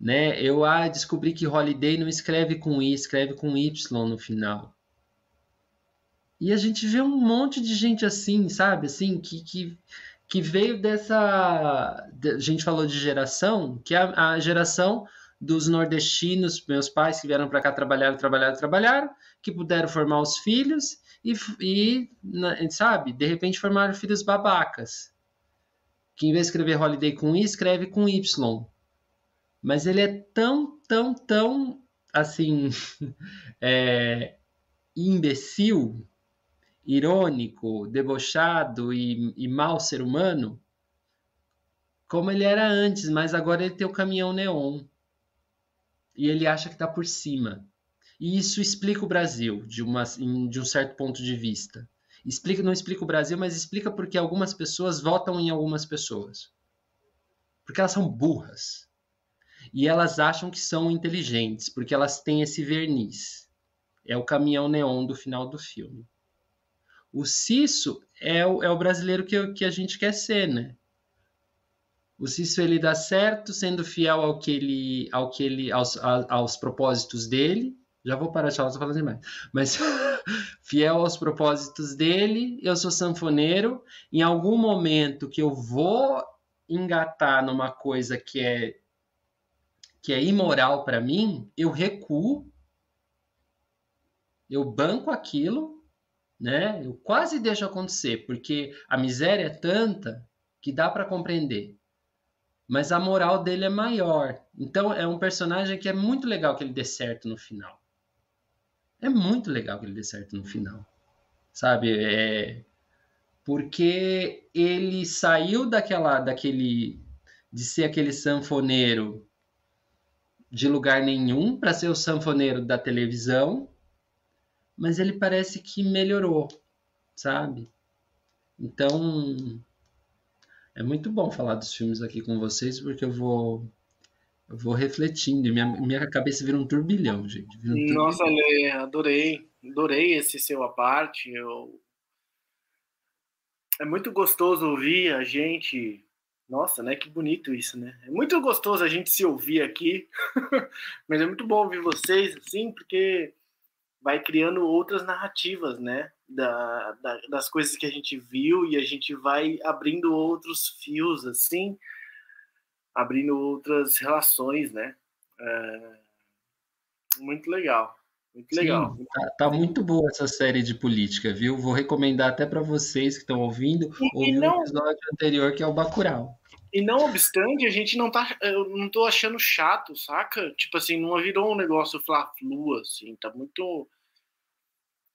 Né? Eu ah, descobri que Holiday não escreve com I, escreve com Y no final. E a gente vê um monte de gente assim, sabe? Assim, que, que, que veio dessa. A gente falou de geração, que é a, a geração dos nordestinos, meus pais que vieram para cá trabalhar, trabalhar, trabalhar, que puderam formar os filhos e, e sabe, de repente formaram filhos babacas. Que em vez de escrever holiday com I, escreve com Y. Mas ele é tão, tão, tão, assim, é, imbecil, irônico, debochado e, e mau ser humano, como ele era antes, mas agora ele tem o caminhão neon e ele acha que está por cima. E isso explica o Brasil de, uma, de um certo ponto de vista. Explica, não explica o Brasil, mas explica porque algumas pessoas votam em algumas pessoas. Porque elas são burras. E elas acham que são inteligentes, porque elas têm esse verniz. É o caminhão neon do final do filme. O Cisso é o, é o brasileiro que, que a gente quer ser, né? O Cício ele dá certo sendo fiel ao que ele, ao que ele, aos, aos propósitos dele. Já vou parar de falar, falando demais. Mas fiel aos propósitos dele, eu sou sanfoneiro. Em algum momento que eu vou engatar numa coisa que é que é imoral para mim, eu recuo, eu banco aquilo, né? Eu quase deixo acontecer, porque a miséria é tanta que dá para compreender. Mas a moral dele é maior. Então é um personagem que é muito legal que ele dê certo no final. É muito legal que ele dê certo no final. Sabe? É porque ele saiu daquela daquele de ser aquele sanfoneiro de lugar nenhum para ser o sanfoneiro da televisão, mas ele parece que melhorou, sabe? Então é muito bom falar dos filmes aqui com vocês porque eu vou eu vou refletindo e minha, minha cabeça vira um turbilhão, gente. Um turbilhão. Nossa, Lê, adorei, adorei esse seu a parte. Eu... É muito gostoso ouvir a gente nossa, né? Que bonito isso, né? É muito gostoso a gente se ouvir aqui, mas é muito bom ouvir vocês, assim, porque vai criando outras narrativas, né? Da, da, das coisas que a gente viu e a gente vai abrindo outros fios, assim, abrindo outras relações, né? É... Muito legal. Muito legal. Sim, tá, tá, muito boa essa série de política, viu? Vou recomendar até para vocês que estão ouvindo, e, ouvir não... o episódio anterior que é o Bacurau. E não obstante, a gente não tá. Eu não tô achando chato, saca? Tipo assim, não virou um negócio fla-flu, assim, tá muito.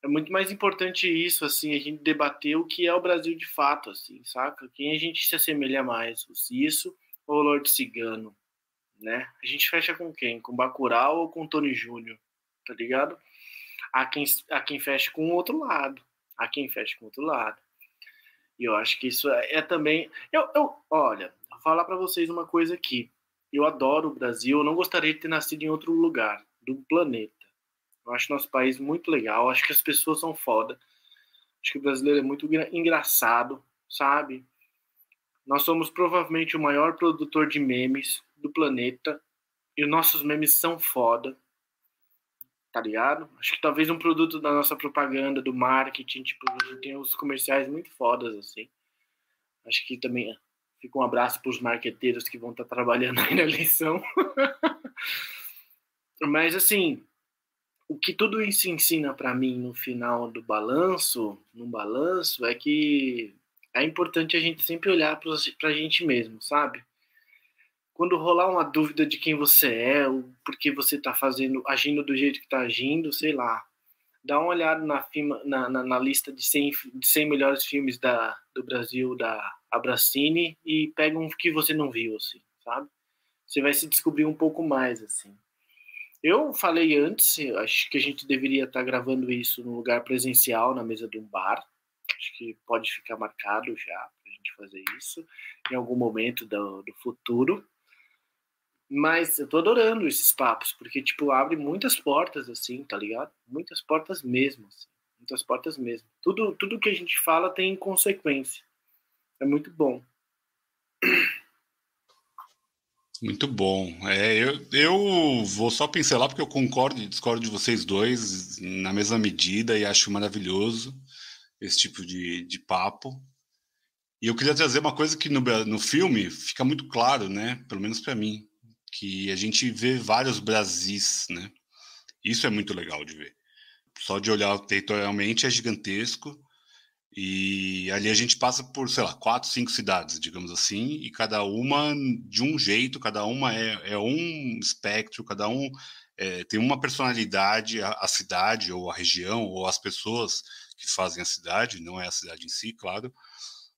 É muito mais importante isso, assim, a gente debater o que é o Brasil de fato, assim, saca? Quem a gente se assemelha mais, o Cisso ou o Lorde Cigano, né? A gente fecha com quem? Com Bacurau ou com Tony Júnior, tá ligado? Há quem, há quem fecha com o outro lado, há quem fecha com o outro lado. E eu acho que isso é, é também. Eu, eu, olha, falar para vocês uma coisa aqui. Eu adoro o Brasil, eu não gostaria de ter nascido em outro lugar do planeta. Eu acho nosso país muito legal, acho que as pessoas são foda. Acho que o brasileiro é muito engraçado, sabe? Nós somos provavelmente o maior produtor de memes do planeta e os nossos memes são foda. Tá ligado? Acho que talvez um produto da nossa propaganda, do marketing, tipo, tem os comerciais muito fodas assim. Acho que também Fica um abraço para os marqueteiros que vão estar tá trabalhando aí na eleição. Mas, assim, o que tudo isso ensina para mim no final do balanço, no balanço, é que é importante a gente sempre olhar para a gente mesmo, sabe? Quando rolar uma dúvida de quem você é, ou por que você está fazendo, agindo do jeito que está agindo, sei lá, dá uma olhada na, na, na, na lista de 100, de 100 melhores filmes da, do Brasil, da Abracine, e pega um que você não viu, assim, sabe? Você vai se descobrir um pouco mais, assim. Eu falei antes, acho que a gente deveria estar gravando isso no lugar presencial, na mesa de um bar. Acho que pode ficar marcado já para a gente fazer isso em algum momento do, do futuro. Mas eu tô adorando esses papos, porque, tipo, abre muitas portas, assim, tá ligado? Muitas portas mesmo, assim. Muitas portas mesmo. Tudo, tudo que a gente fala tem consequência. É muito bom. Muito bom. É, eu, eu vou só pincelar porque eu concordo e discordo de vocês dois na mesma medida e acho maravilhoso esse tipo de, de papo. E eu queria trazer uma coisa que no, no filme fica muito claro, né? Pelo menos para mim que a gente vê vários Brasis, né? Isso é muito legal de ver. Só de olhar territorialmente é gigantesco. E ali a gente passa por, sei lá, quatro, cinco cidades, digamos assim, e cada uma de um jeito, cada uma é, é um espectro, cada um é, tem uma personalidade, a, a, cidade, ou a região, ou as pessoas que fazem a cidade, não é a cidade em si, claro.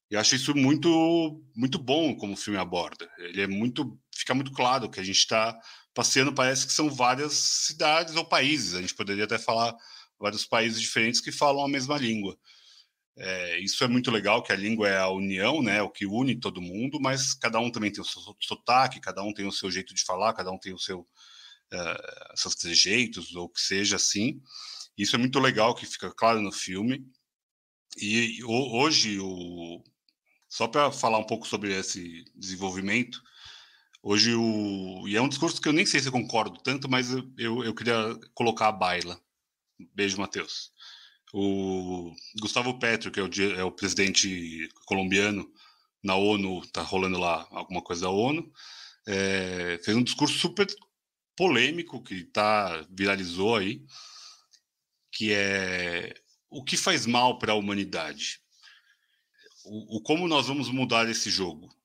E acho isso muito, muito bom como o filme aborda. Ele é muito fica muito claro que a gente está passeando, parece que são várias cidades ou países. A gente poderia até falar vários países diferentes que falam a mesma língua. É, isso é muito legal, que a língua é a união, né, o que une todo mundo, mas cada um também tem o seu sotaque, cada um tem o seu jeito de falar, cada um tem o seu uh, seus trejeitos, ou que seja assim. Isso é muito legal, que fica claro no filme. E, e hoje, o, só para falar um pouco sobre esse desenvolvimento, Hoje o. E é um discurso que eu nem sei se eu concordo tanto, mas eu, eu queria colocar a baila. Beijo, Matheus. O Gustavo Petro, que é o, é o presidente colombiano, na ONU, tá rolando lá alguma coisa da ONU, é, fez um discurso super polêmico que tá viralizou aí, que é o que faz mal para a humanidade? O, o, como nós vamos mudar esse jogo?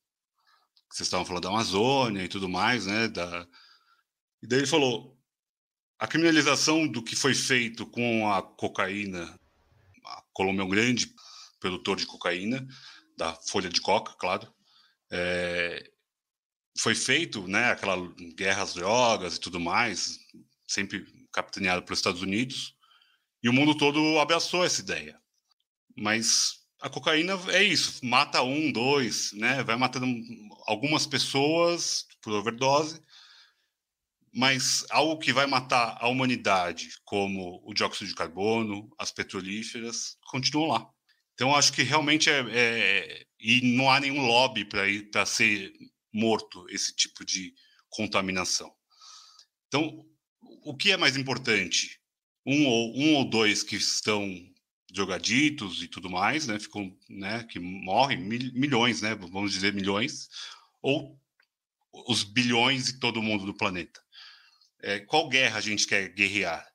Vocês estavam falando da Amazônia e tudo mais, né? Da... E daí ele falou: a criminalização do que foi feito com a cocaína, a Colômbia é um grande produtor de cocaína, da folha de coca, claro, é, foi feito, né, aquela guerra às drogas e tudo mais, sempre capitaneado pelos Estados Unidos, e o mundo todo abraçou essa ideia. Mas a cocaína é isso, mata um, dois, né, vai matando algumas pessoas por overdose, mas algo que vai matar a humanidade, como o dióxido de carbono, as petrolíferas, continuam lá. Então, acho que realmente é, é e não há nenhum lobby para ir para ser morto esse tipo de contaminação. Então, o que é mais importante? Um ou, um ou dois que estão drogaditos e tudo mais, né? Ficam, né? Que morrem milhões, né? Vamos dizer milhões, ou os bilhões e todo mundo do planeta é, qual guerra a gente quer guerrear.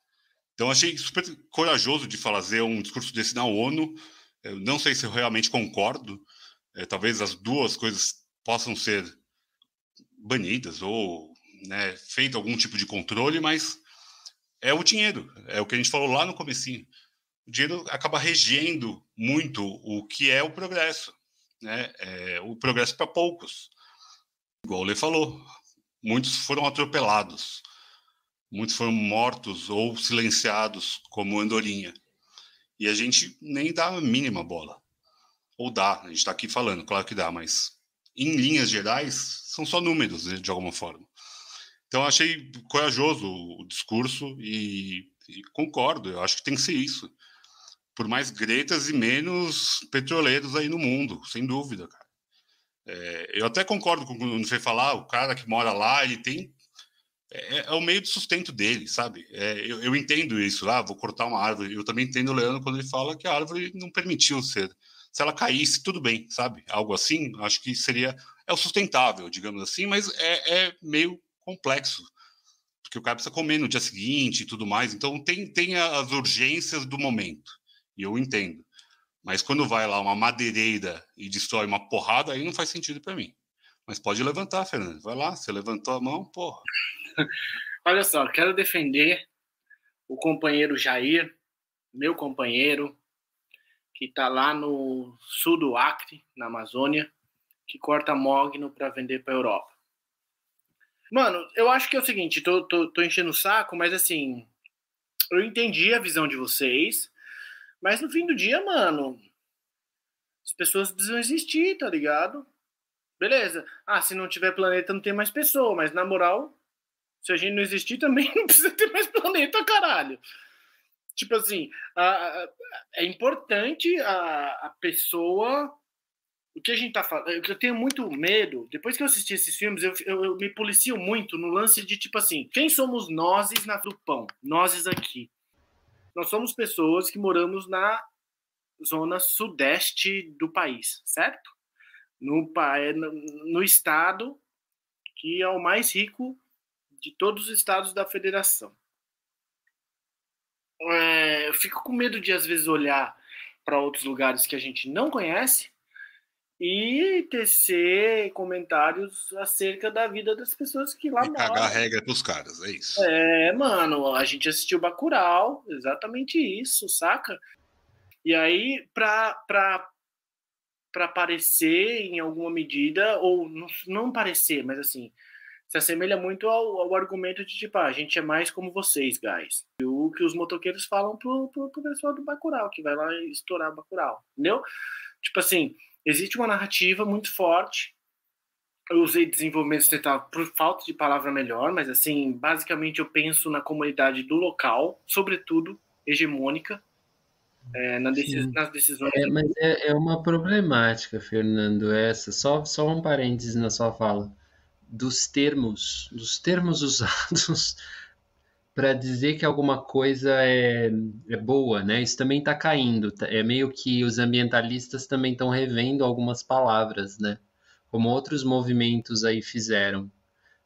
Então, achei super corajoso de fazer um discurso desse na ONU. Eu não sei se eu realmente concordo. É, talvez as duas coisas possam ser banidas ou né, feito algum tipo de controle, mas é o dinheiro. É o que a gente falou lá no comecinho. O dinheiro acaba regendo muito o que é o progresso. Né? É, o progresso para poucos. Igual o Lê falou, muitos foram atropelados. Muitos foram mortos ou silenciados, como Andorinha. E a gente nem dá a mínima bola. Ou dá, a gente está aqui falando, claro que dá, mas em linhas gerais, são só números, né, de alguma forma. Então, achei corajoso o discurso e, e, concordo, eu acho que tem que ser isso. Por mais gretas e menos petroleiros aí no mundo, sem dúvida, cara. É, eu até concordo com o que você falar, o cara que mora lá, ele tem é, é, o meio de sustento dele, sabe? É, eu, eu, entendo isso. Ah, vou cortar uma árvore. Eu também entendo o Leandro quando ele fala que a árvore não permitiu ser. Se ela caísse, tudo bem, sabe? Algo assim, acho que seria. É o sustentável, digamos assim, mas é, é meio complexo. Porque o cara precisa comer no dia seguinte e tudo mais. Então, tem, tem as urgências do momento. E eu entendo. Mas quando vai lá uma madeireira e destrói uma porrada, aí não faz sentido para mim. Mas pode levantar, Fernando. Vai lá, você levantou a mão, porra. Olha só, quero defender o companheiro Jair, meu companheiro, que está lá no sul do Acre, na Amazônia, que corta mogno para vender para Europa. Mano, eu acho que é o seguinte, tô, tô, tô enchendo o saco, mas assim, eu entendi a visão de vocês, mas no fim do dia, mano, as pessoas precisam existir, tá ligado? Beleza. Ah, se não tiver planeta, não tem mais pessoa, mas na moral, se a gente não existir, também não precisa ter mais planeta, caralho. Tipo assim, a, a, é importante a, a pessoa. O que a gente tá falando. Eu tenho muito medo. Depois que eu assisti esses filmes, eu, eu, eu me policio muito no lance de tipo assim: quem somos nós na do pão? Nós aqui. Nós somos pessoas que moramos na zona sudeste do país, certo? No, no, no estado que é o mais rico de todos os estados da federação. É, eu fico com medo de, às vezes, olhar para outros lugares que a gente não conhece e tecer comentários acerca da vida das pessoas que lá e moram. cagar regra pros caras, é isso. É, mano, a gente assistiu Bacurau, exatamente isso, saca? E aí, pra, pra, pra parecer em alguma medida, ou não, não parecer, mas assim, se assemelha muito ao, ao, argumento de tipo, ah, a gente é mais como vocês, guys. E o que os motoqueiros falam pro, pro, pro pessoal do Bacurau, que vai lá estourar Bacurau, entendeu? Tipo assim, existe uma narrativa muito forte. Eu usei desenvolvimento sustentável por falta de palavra melhor, mas assim, basicamente eu penso na comunidade do local, sobretudo hegemônica, é, na decis nas decisões. É, mas é, é uma problemática, Fernando, essa. Só, só um parênteses na sua fala dos termos, dos termos usados para dizer que alguma coisa é, é boa, né? Isso também está caindo. Tá, é meio que os ambientalistas também estão revendo algumas palavras, né? Como outros movimentos aí fizeram.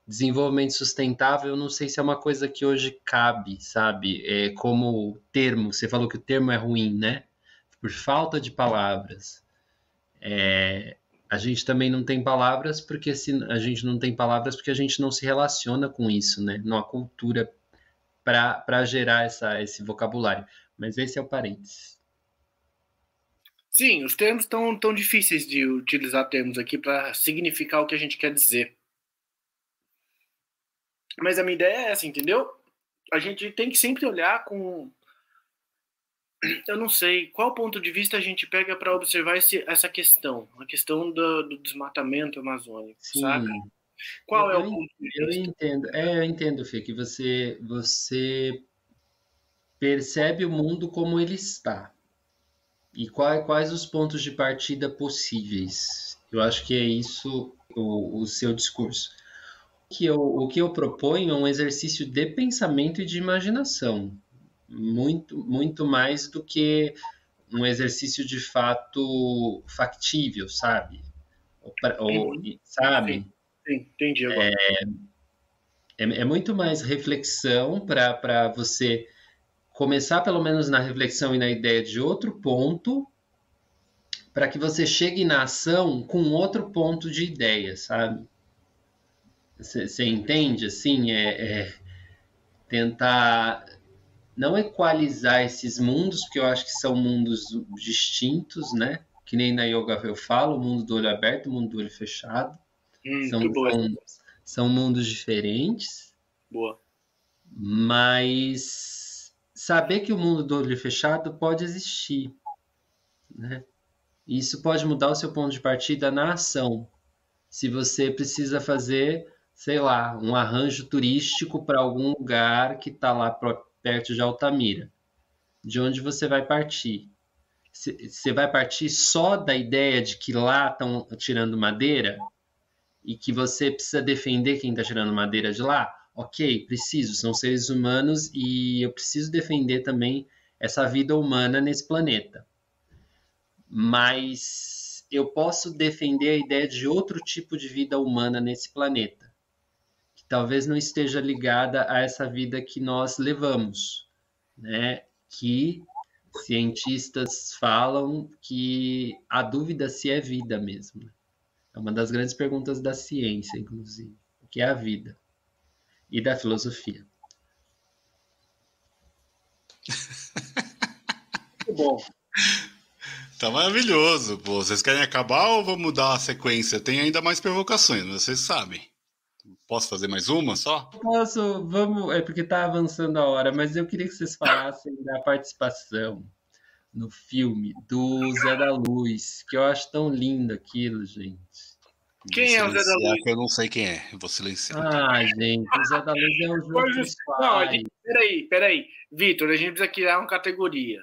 Desenvolvimento sustentável, não sei se é uma coisa que hoje cabe, sabe? É como termo. Você falou que o termo é ruim, né? Por falta de palavras. É, a gente também não tem palavras porque se a gente não tem palavras porque a gente não se relaciona com isso, né? Não há cultura para gerar essa, esse vocabulário. Mas esse é o parênteses. Sim, os termos estão tão difíceis de utilizar termos aqui para significar o que a gente quer dizer. Mas a minha ideia é essa, entendeu? A gente tem que sempre olhar com. Eu não sei qual ponto de vista a gente pega para observar esse, essa questão, a questão do, do desmatamento amazônico, Sim. sabe? Qual eu, é o ponto? Eu entendo, é, eu entendo, Fê, que você, você percebe o mundo como ele está e quais, quais os pontos de partida possíveis. Eu acho que é isso o, o seu discurso. O que, eu, o que eu proponho é um exercício de pensamento e de imaginação, muito, muito mais do que um exercício de fato factível, sabe? Ou, ou sabe? Entendi agora. É, é, é muito mais reflexão para você começar, pelo menos, na reflexão e na ideia de outro ponto, para que você chegue na ação com outro ponto de ideia, sabe? Você entende? Assim, é, é, tentar não equalizar esses mundos, porque eu acho que são mundos distintos, né? Que nem na yoga eu falo, o mundo do olho aberto, o mundo do olho fechado. Hum, são, são, são, mundos diferentes. Boa. Mas saber que o mundo do olho fechado pode existir. Né? Isso pode mudar o seu ponto de partida na ação. Se você precisa fazer, sei lá, um arranjo turístico para algum lugar que está lá perto de Altamira. De onde você vai partir? Você vai partir só da ideia de que lá estão tirando madeira? E que você precisa defender quem está tirando madeira de lá, ok, preciso, são seres humanos e eu preciso defender também essa vida humana nesse planeta. Mas eu posso defender a ideia de outro tipo de vida humana nesse planeta, que talvez não esteja ligada a essa vida que nós levamos, né? Que cientistas falam que a dúvida se é vida mesmo. É uma das grandes perguntas da ciência, inclusive, o que é a vida e da filosofia. Muito bom. Tá maravilhoso. Pô, vocês querem acabar ou vou mudar a sequência? Tem ainda mais provocações, vocês sabem. Posso fazer mais uma só? Posso, vamos, é porque tá avançando a hora, mas eu queria que vocês falassem da participação no filme do Zé da Luz, que eu acho tão lindo aquilo, gente. Quem é o Zé da Luz? eu não sei quem é, vou silenciar. Ah, gente, o Zé da Luz é o jogo Não, gente, peraí, peraí. Vitor, a gente precisa criar uma categoria.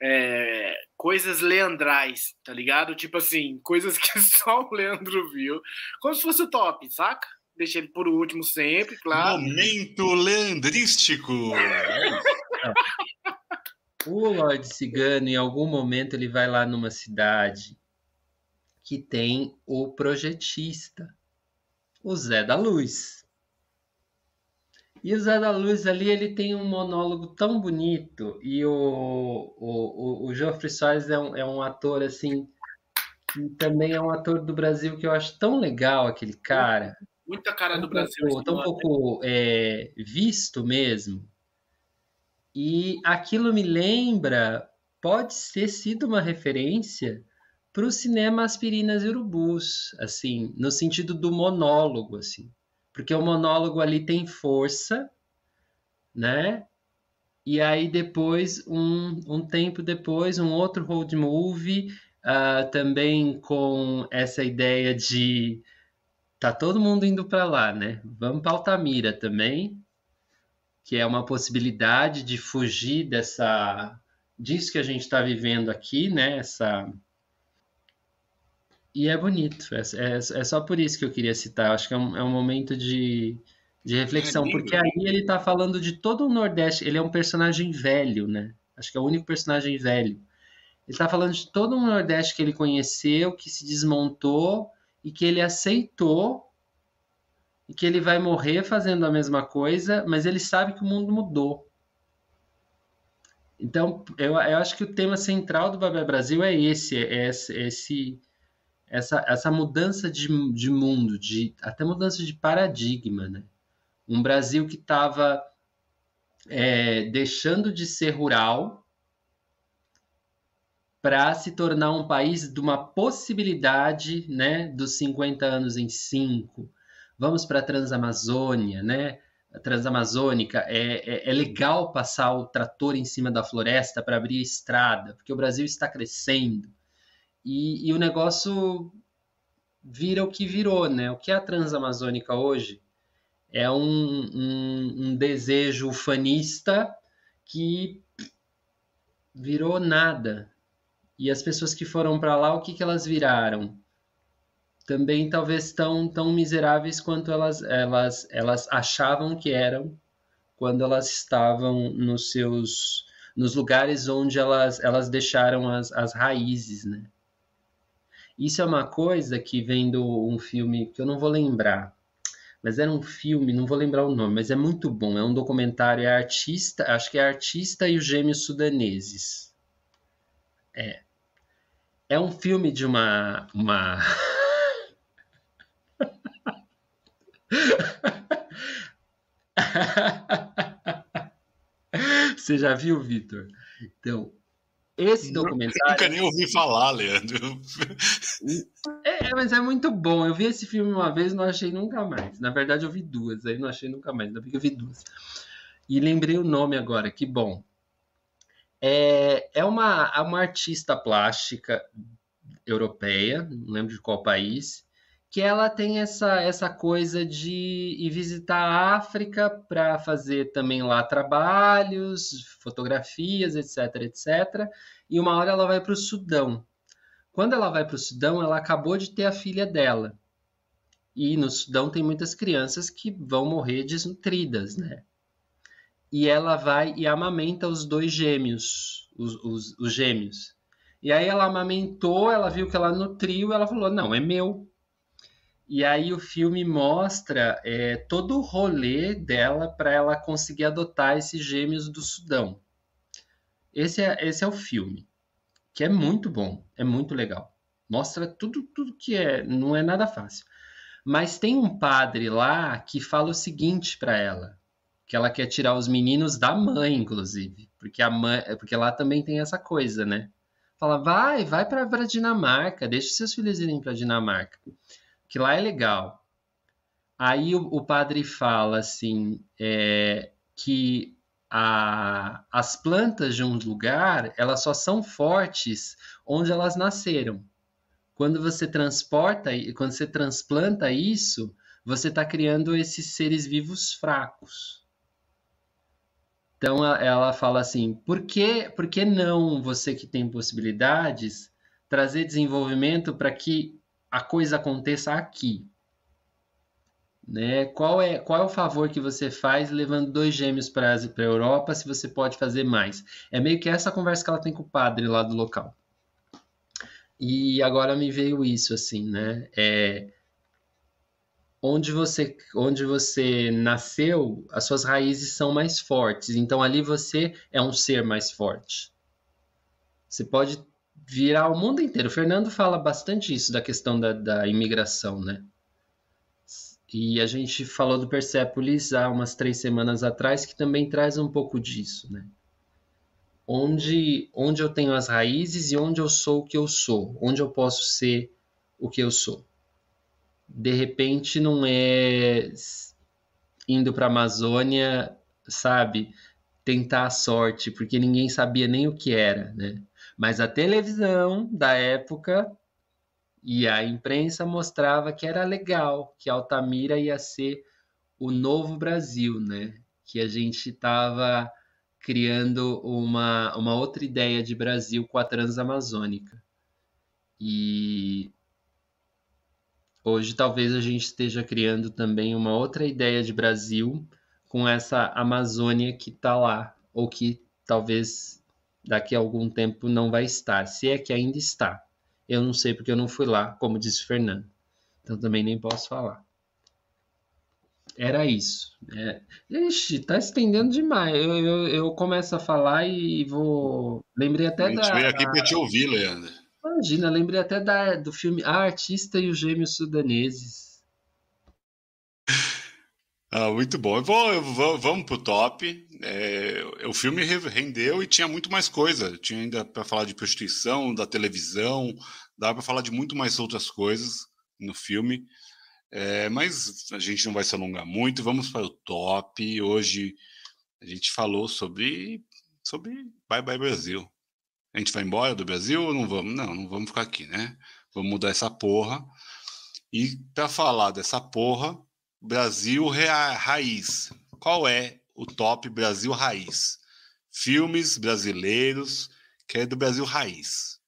É, coisas leandrais, tá ligado? Tipo assim, coisas que só o Leandro viu. Como se fosse o top, saca? Deixa ele por último sempre, claro. Momento leandrístico. O Lorde Cigano, em algum momento, ele vai lá numa cidade que tem o projetista, o Zé da Luz. E o Zé da Luz ali, ele tem um monólogo tão bonito, e o, o, o, o Geoffrey Soares é um, é um ator, assim, que também é um ator do Brasil que eu acho tão legal, aquele cara. Muita cara do Brasil. Pouco, tão pouco é, visto mesmo. E aquilo me lembra, pode ter sido uma referência para o cinema Aspirinas e Urubus, assim, no sentido do monólogo, assim. Porque o monólogo ali tem força, né? E aí depois, um, um tempo depois, um outro road movie, uh, também com essa ideia de tá todo mundo indo para lá, né? Vamos para Altamira também, que é uma possibilidade de fugir dessa disso que a gente está vivendo aqui, né? Essa e é bonito. É, é, é, só por isso que eu queria citar. Eu acho que é um, é um momento de, de reflexão, porque aí ele está falando de todo o Nordeste. Ele é um personagem velho, né? Acho que é o único personagem velho. Ele está falando de todo o Nordeste que ele conheceu, que se desmontou e que ele aceitou e que ele vai morrer fazendo a mesma coisa, mas ele sabe que o mundo mudou. Então, eu, eu acho que o tema central do Babel Brasil é esse, é esse, esse essa, essa mudança de, de mundo, de até mudança de paradigma, né? Um Brasil que estava é, deixando de ser rural para se tornar um país de uma possibilidade, né, dos 50 anos em 5. Vamos para a Transamazônia, né? A Transamazônica é, é, é legal passar o trator em cima da floresta para abrir a estrada, porque o Brasil está crescendo. E, e, o negócio vira o que virou, né? O que é a Transamazônica hoje é um, um, um desejo fanista que virou nada. E as pessoas que foram para lá, o que, que elas viraram? Também talvez tão, tão miseráveis quanto elas, elas, elas achavam que eram quando elas estavam nos seus nos lugares onde elas, elas deixaram as, as raízes, né? Isso é uma coisa que vem do um filme que eu não vou lembrar, mas era um filme, não vou lembrar o nome, mas é muito bom. É um documentário, é artista, acho que é artista e os gêmeos sudaneses. É. É um filme de uma. uma... Você já viu, Vitor? Então, esse documentário. Nunca nem ouvi falar, Leandro. É, mas é muito bom. Eu vi esse filme uma vez e não achei nunca mais. Na verdade, eu vi duas, aí não achei nunca mais. Ainda bem que eu vi duas. E lembrei o nome agora, que bom. É, é uma, é uma artista plástica europeia, não lembro de qual país, que ela tem essa, essa coisa de ir visitar a África para fazer também lá trabalhos, fotografias, etc, etc. E uma hora ela vai para o Sudão. Quando ela vai para o Sudão, ela acabou de ter a filha dela. E no Sudão tem muitas crianças que vão morrer desnutridas, né? E ela vai e amamenta os dois gêmeos, os, os, os gêmeos. E aí ela amamentou, ela viu que ela nutriu, ela falou: não, é meu, e aí o filme mostra é, todo o rolê dela para ela conseguir adotar esses gêmeos do Sudão. Esse é, esse é o filme, que é muito bom, é muito legal. Mostra tudo, tudo que é, não é nada fácil. Mas tem um padre lá que fala o seguinte para ela, que ela quer tirar os meninos da mãe, inclusive, porque a mãe, porque lá também tem essa coisa, né? Fala, vai, vai para Dinamarca, deixa seus filhos irem para Dinamarca que lá é legal. Aí o, o padre fala assim é, que a, as plantas de um lugar elas só são fortes onde elas nasceram. Quando você transporta, quando você transplanta isso, você está criando esses seres vivos fracos. Então ela fala assim: por que, por que não você que tem possibilidades trazer desenvolvimento para que a coisa aconteça aqui. Né? Qual, é, qual é o favor que você faz levando dois gêmeos para a Europa se você pode fazer mais? É meio que essa conversa que ela tem com o padre lá do local. E agora me veio isso assim, né? É, onde você onde você nasceu, as suas raízes são mais fortes. Então ali você é um ser mais forte. Você pode virar o mundo inteiro. O Fernando fala bastante isso da questão da, da imigração, né? E a gente falou do Persepolis há umas três semanas atrás, que também traz um pouco disso, né? Onde, onde eu tenho as raízes e onde eu sou o que eu sou, onde eu posso ser o que eu sou. De repente não é indo para a Amazônia, sabe, tentar a sorte, porque ninguém sabia nem o que era, né? Mas a televisão da época e a imprensa mostrava que era legal, que Altamira ia ser o novo Brasil, né? Que a gente estava criando uma, uma outra ideia de Brasil com a Transamazônica. E hoje talvez a gente esteja criando também uma outra ideia de Brasil com essa Amazônia que está lá, ou que talvez daqui a algum tempo não vai estar, se é que ainda está. Eu não sei porque eu não fui lá, como disse Fernando. Então também nem posso falar. Era isso. É... Ixi, tá estendendo demais. Eu, eu, eu, começo a falar e vou. Lembrei até da. A gente da... veio aqui para te ouvir, Leandro. Imagina, lembrei até da, do filme A Artista e os Gêmeos Sudaneses. Ah, muito bom. Eu vou, eu vou, vamos pro top. É, o filme rendeu e tinha muito mais coisa. Tinha ainda para falar de prostituição, da televisão, dava para falar de muito mais outras coisas no filme. É, mas a gente não vai se alongar muito. Vamos para o top. Hoje a gente falou sobre sobre Bye Bye Brasil. A gente vai embora do Brasil ou não vamos? Não, não vamos ficar aqui, né? Vamos mudar essa porra. E para falar dessa porra, Brasil Raiz. Qual é o top Brasil Raiz? Filmes brasileiros que é do Brasil Raiz.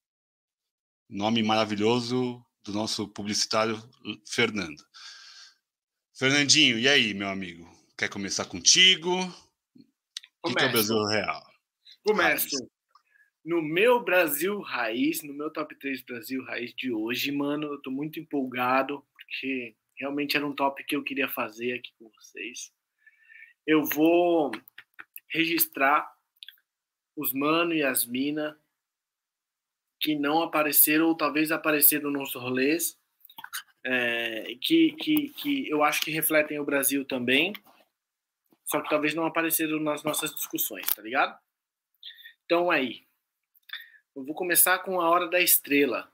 Nome maravilhoso do nosso publicitário Fernando. Fernandinho, e aí, meu amigo? Quer começar contigo? O que, é o Brasil Real? Começo. Raiz. No meu Brasil Raiz, no meu top 3 Brasil Raiz de hoje, mano, eu tô muito empolgado, porque realmente era um top que eu queria fazer aqui com vocês. Eu vou registrar os mano e as mina que não apareceram ou talvez apareceram nos rolês, é, que, que, que eu acho que refletem o Brasil também, só que talvez não apareceram nas nossas discussões, tá ligado? Então aí, eu vou começar com A Hora da Estrela.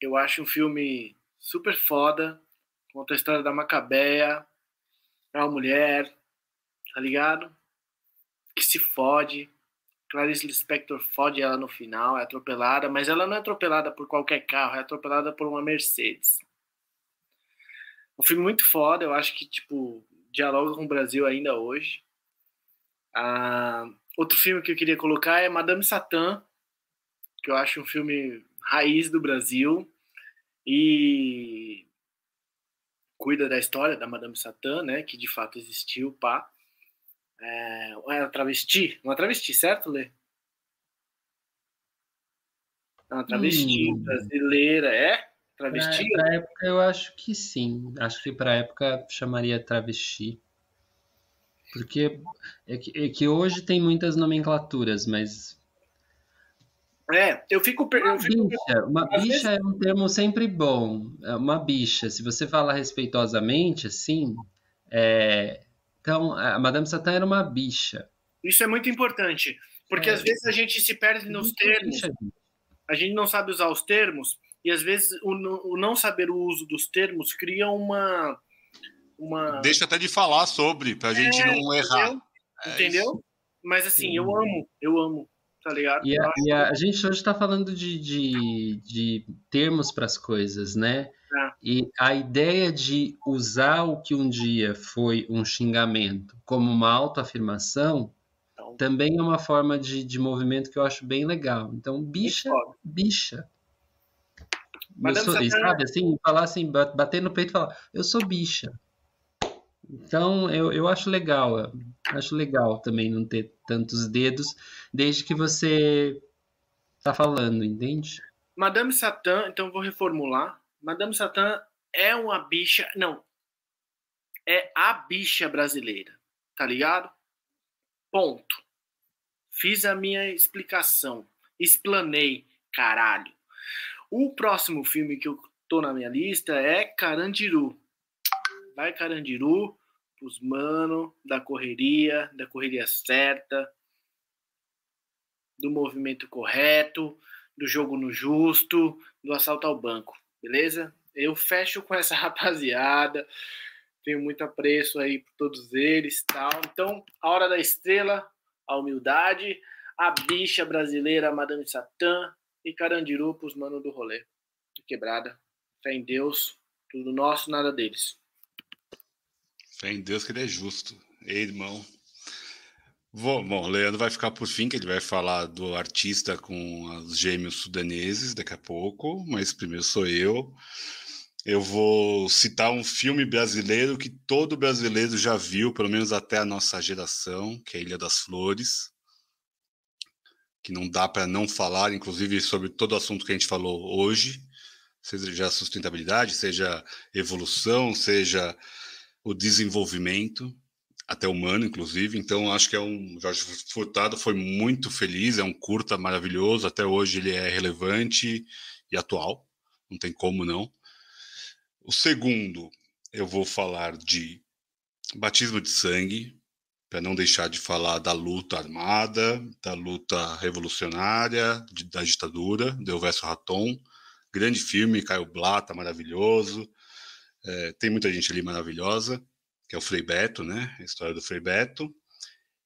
Eu acho um filme super foda, conta a história da Macabeia, é uma mulher, tá ligado? Que se fode, Clarice Lispector fode ela no final, é atropelada, mas ela não é atropelada por qualquer carro, é atropelada por uma Mercedes. Um filme muito foda, eu acho que, tipo, dialoga com o Brasil ainda hoje. Ah, outro filme que eu queria colocar é Madame Satã, que eu acho um filme raiz do Brasil e cuida da história da Madame Satã, né, que de fato existiu, pá. É, uma travesti? Uma travesti, certo, Lê? Uma travesti hum. brasileira, é? Travesti? Época eu acho que sim. Acho que para época chamaria travesti. Porque é que, é que, hoje tem muitas nomenclaturas, mas. É, eu fico. Uma eu fico... bicha, uma bicha vezes... é um termo sempre bom. É uma bicha, se você falar respeitosamente, assim, é, então, a Madame Satã era uma bicha. Isso é muito importante, porque é. às vezes a gente se perde nos termos. A gente não sabe usar os termos e às vezes o, o não saber o uso dos termos cria uma uma Deixa até de falar sobre para a gente é, não errar. É entendeu? Mas assim, Sim. eu amo, eu amo tá ligado? E a, e a, a gente hoje está falando de, de, de termos para as coisas, né? É. E a ideia de usar o que um dia foi um xingamento como uma autoafirmação então, também é uma forma de, de movimento que eu acho bem legal. Então, bicha, bicha. Mas sou, sabe, assim, falar assim, bater no peito e falar, eu sou bicha. Então, eu, eu acho legal, acho legal também não ter tantos dedos, desde que você tá falando, entende? Madame Satã, então vou reformular. Madame Satã é uma bicha. Não. É a bicha brasileira. Tá ligado? Ponto. Fiz a minha explicação. Explanei, caralho. O próximo filme que eu tô na minha lista é Carandiru. Vai Carandiru, os mano da correria, da correria certa, do movimento correto, do jogo no justo, do assalto ao banco beleza? Eu fecho com essa rapaziada, tenho muito apreço aí por todos eles tal. Então, a hora da estrela, a humildade, a bicha brasileira, a Madame Satã e Carandiru pros mano do rolê. Quebrada. Fé em Deus, tudo nosso, nada deles. Fé em Deus que ele é justo. Ei, irmão. Vou, bom, o Leandro vai ficar por fim, que ele vai falar do artista com os gêmeos sudaneses daqui a pouco, mas primeiro sou eu. eu vou citar um filme brasileiro que todo brasileiro já viu, pelo menos até a nossa geração, que é Ilha das Flores, que não dá para não falar, inclusive sobre todo o assunto que a gente falou hoje, seja sustentabilidade, seja evolução, seja o desenvolvimento, até humano, inclusive. Então, acho que é um. Jorge Furtado foi muito feliz, é um curta maravilhoso, até hoje ele é relevante e atual, não tem como não. O segundo, eu vou falar de batismo de sangue, para não deixar de falar da luta armada, da luta revolucionária, de, da ditadura, do Elvésio Raton. Grande filme, Caio Blata, maravilhoso. É, tem muita gente ali maravilhosa, que é o Frei Beto, né? A história do Frei Beto.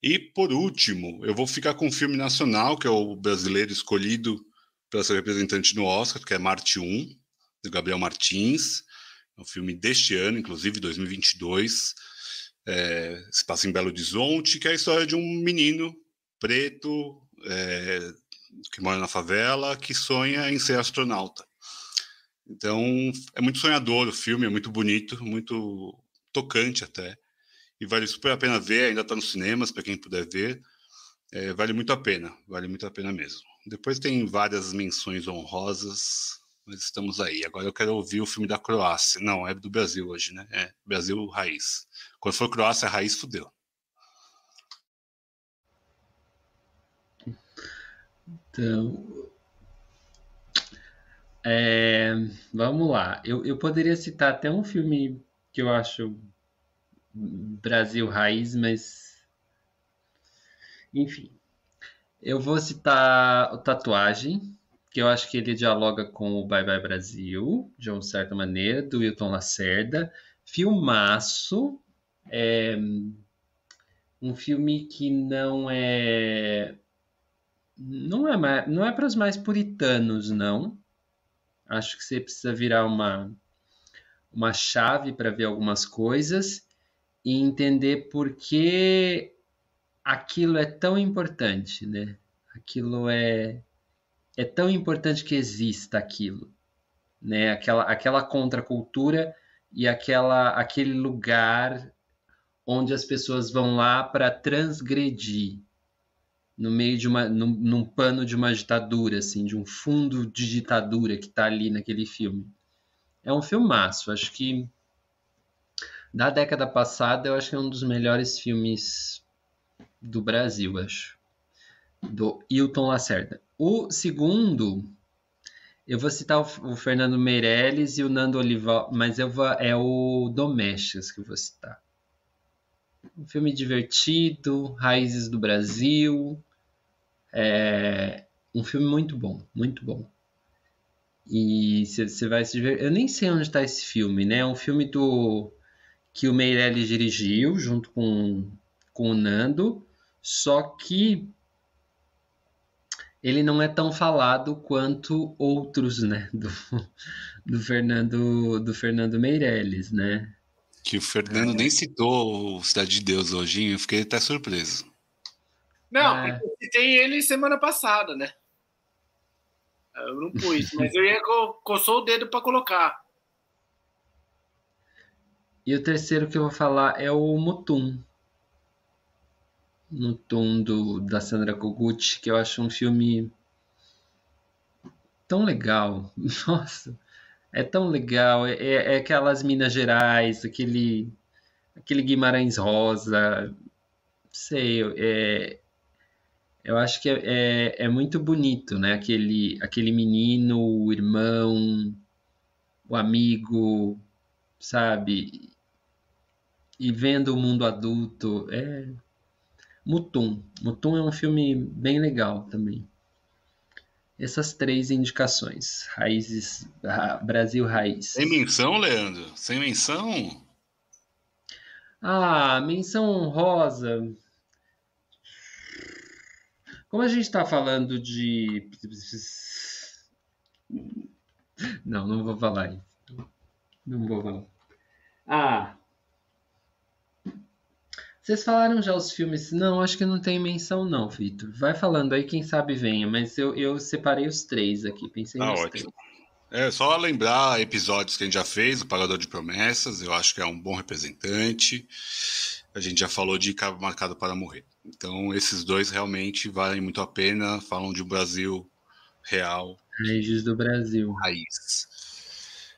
E, por último, eu vou ficar com um filme nacional, que é o brasileiro escolhido pela sua representante no Oscar, que é Marte 1, do Gabriel Martins. É um filme deste ano, inclusive 2022. É, se passa em Belo Horizonte, que é a história de um menino preto é, que mora na favela, que sonha em ser astronauta. Então, é muito sonhador o filme, é muito bonito, muito tocante até. E vale super a pena ver, ainda está nos cinemas, para quem puder ver. É, vale muito a pena, vale muito a pena mesmo. Depois tem várias menções honrosas mas estamos aí. Agora eu quero ouvir o filme da Croácia. Não, é do Brasil hoje, né? É Brasil raiz. Quando for Croácia raiz, fudeu. Então, é, vamos lá. Eu, eu poderia citar até um filme que eu acho Brasil raiz, mas enfim. Eu vou citar o Tatuagem, que eu acho que ele dialoga com o Bye Bye Brasil, de uma certa maneira, do Wilton Lacerda. Filmaço. É um filme que não é. Não é, não é para os mais puritanos, não. Acho que você precisa virar uma, uma chave para ver algumas coisas e entender por que aquilo é tão importante, né? Aquilo é é tão importante que exista aquilo, né? Aquela, aquela contracultura e aquela, aquele lugar onde as pessoas vão lá para transgredir no meio de uma num, num, pano de uma ditadura assim, de um fundo de ditadura que está ali naquele filme. É um filmaço, acho que da década passada eu acho que é um dos melhores filmes do Brasil, acho. Do Hilton Lacerda. O segundo, eu vou citar o, o Fernando Meirelles e o Nando Olival, mas eu vou, é o Domésticas que eu vou citar. Um filme divertido, Raízes do Brasil. É um filme muito bom, muito bom. E você vai se divertir. Eu nem sei onde está esse filme, né? É um filme do que o Meirelles dirigiu junto com, com o Nando. Só que ele não é tão falado quanto outros, né, do, do Fernando do Fernando Meirelles, né? Que o Fernando é. nem citou o Cidade de Deus hoje, eu fiquei até surpreso. Não, é. citei ele semana passada, né? Eu não pus, mas eu ia co coçou o dedo para colocar. E o terceiro que eu vou falar é o Mutum tom do, da Sandra Kogut, que eu acho um filme tão legal. Nossa, é tão legal. É, é, é aquelas Minas Gerais, aquele, aquele Guimarães Rosa. Sei, é, eu acho que é, é, é, muito bonito, né? Aquele, aquele menino, o irmão, o amigo, sabe? E vendo o mundo adulto. É, Mutum. Mutum é um filme bem legal também. Essas três indicações. Raízes. Brasil Raiz. Sem menção, Leandro? Sem menção? Ah, menção honrosa. Como a gente está falando de. Não, não vou falar isso. Não vou falar. Ah, vocês falaram já os filmes? Não, acho que não tem menção, não, Vitor. Vai falando aí, quem sabe venha, mas eu, eu separei os três aqui, pensei tá nos ótimo. três. É só lembrar episódios que a gente já fez, o Pagador de Promessas, eu acho que é um bom representante. A gente já falou de Cabo Marcado para Morrer. Então, esses dois realmente valem muito a pena, falam de um Brasil real. Raízes do Brasil. Raiz.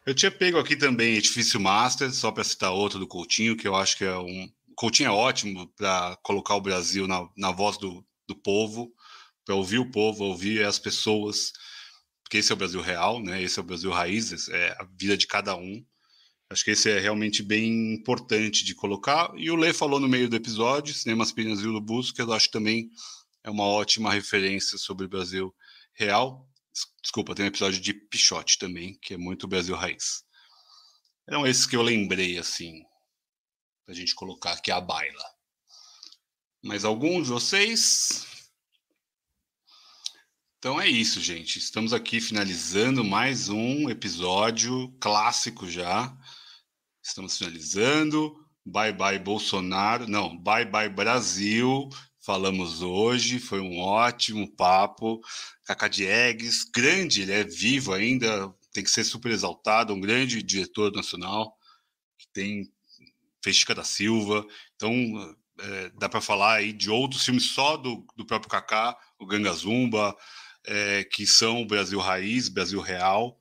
Eu tinha pego aqui também Edifício Master, só para citar outro do Coutinho, que eu acho que é um. Coutinho é ótimo para colocar o Brasil na, na voz do, do povo, para ouvir o povo, ouvir as pessoas, porque esse é o Brasil real, né? Esse é o Brasil raízes, é a vida de cada um. Acho que esse é realmente bem importante de colocar. E o Lê falou no meio do episódio, Cinema Pinas e o que eu acho também é uma ótima referência sobre o Brasil real. Desculpa, tem um episódio de Pichote também, que é muito Brasil Raiz. Eram esses que eu lembrei, assim, pra gente colocar aqui a baila. Mas alguns de vocês? Então é isso, gente. Estamos aqui finalizando mais um episódio clássico já. Estamos finalizando. Bye bye Bolsonaro. Não, bye bye Brasil falamos hoje. Foi um ótimo papo. Cacá Diegues, grande, ele é vivo ainda, tem que ser super exaltado, um grande diretor nacional, que tem fez Chica da Silva. Então, é, dá para falar aí de outros filmes só do, do próprio Kaká, o Ganga Zumba, é, que são o Brasil Raiz, Brasil Real,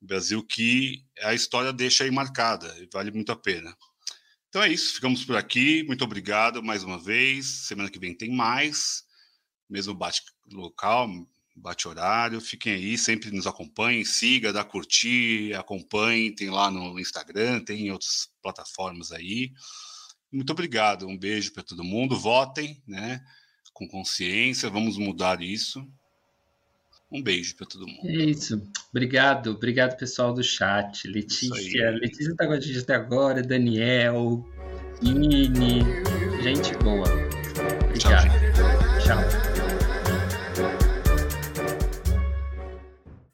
Brasil que a história deixa aí marcada, e vale muito a pena. Então é isso, ficamos por aqui. Muito obrigado mais uma vez. Semana que vem tem mais. Mesmo bate local, bate horário. Fiquem aí, sempre nos acompanhem, siga, dá curtir, acompanhem. Tem lá no Instagram, tem em outras plataformas aí. Muito obrigado. Um beijo para todo mundo. Votem, né? Com consciência. Vamos mudar isso. Um beijo para todo mundo. É isso. Obrigado, obrigado pessoal do chat. Letícia, Letícia tá com a gente até agora, Daniel, Nini, gente boa.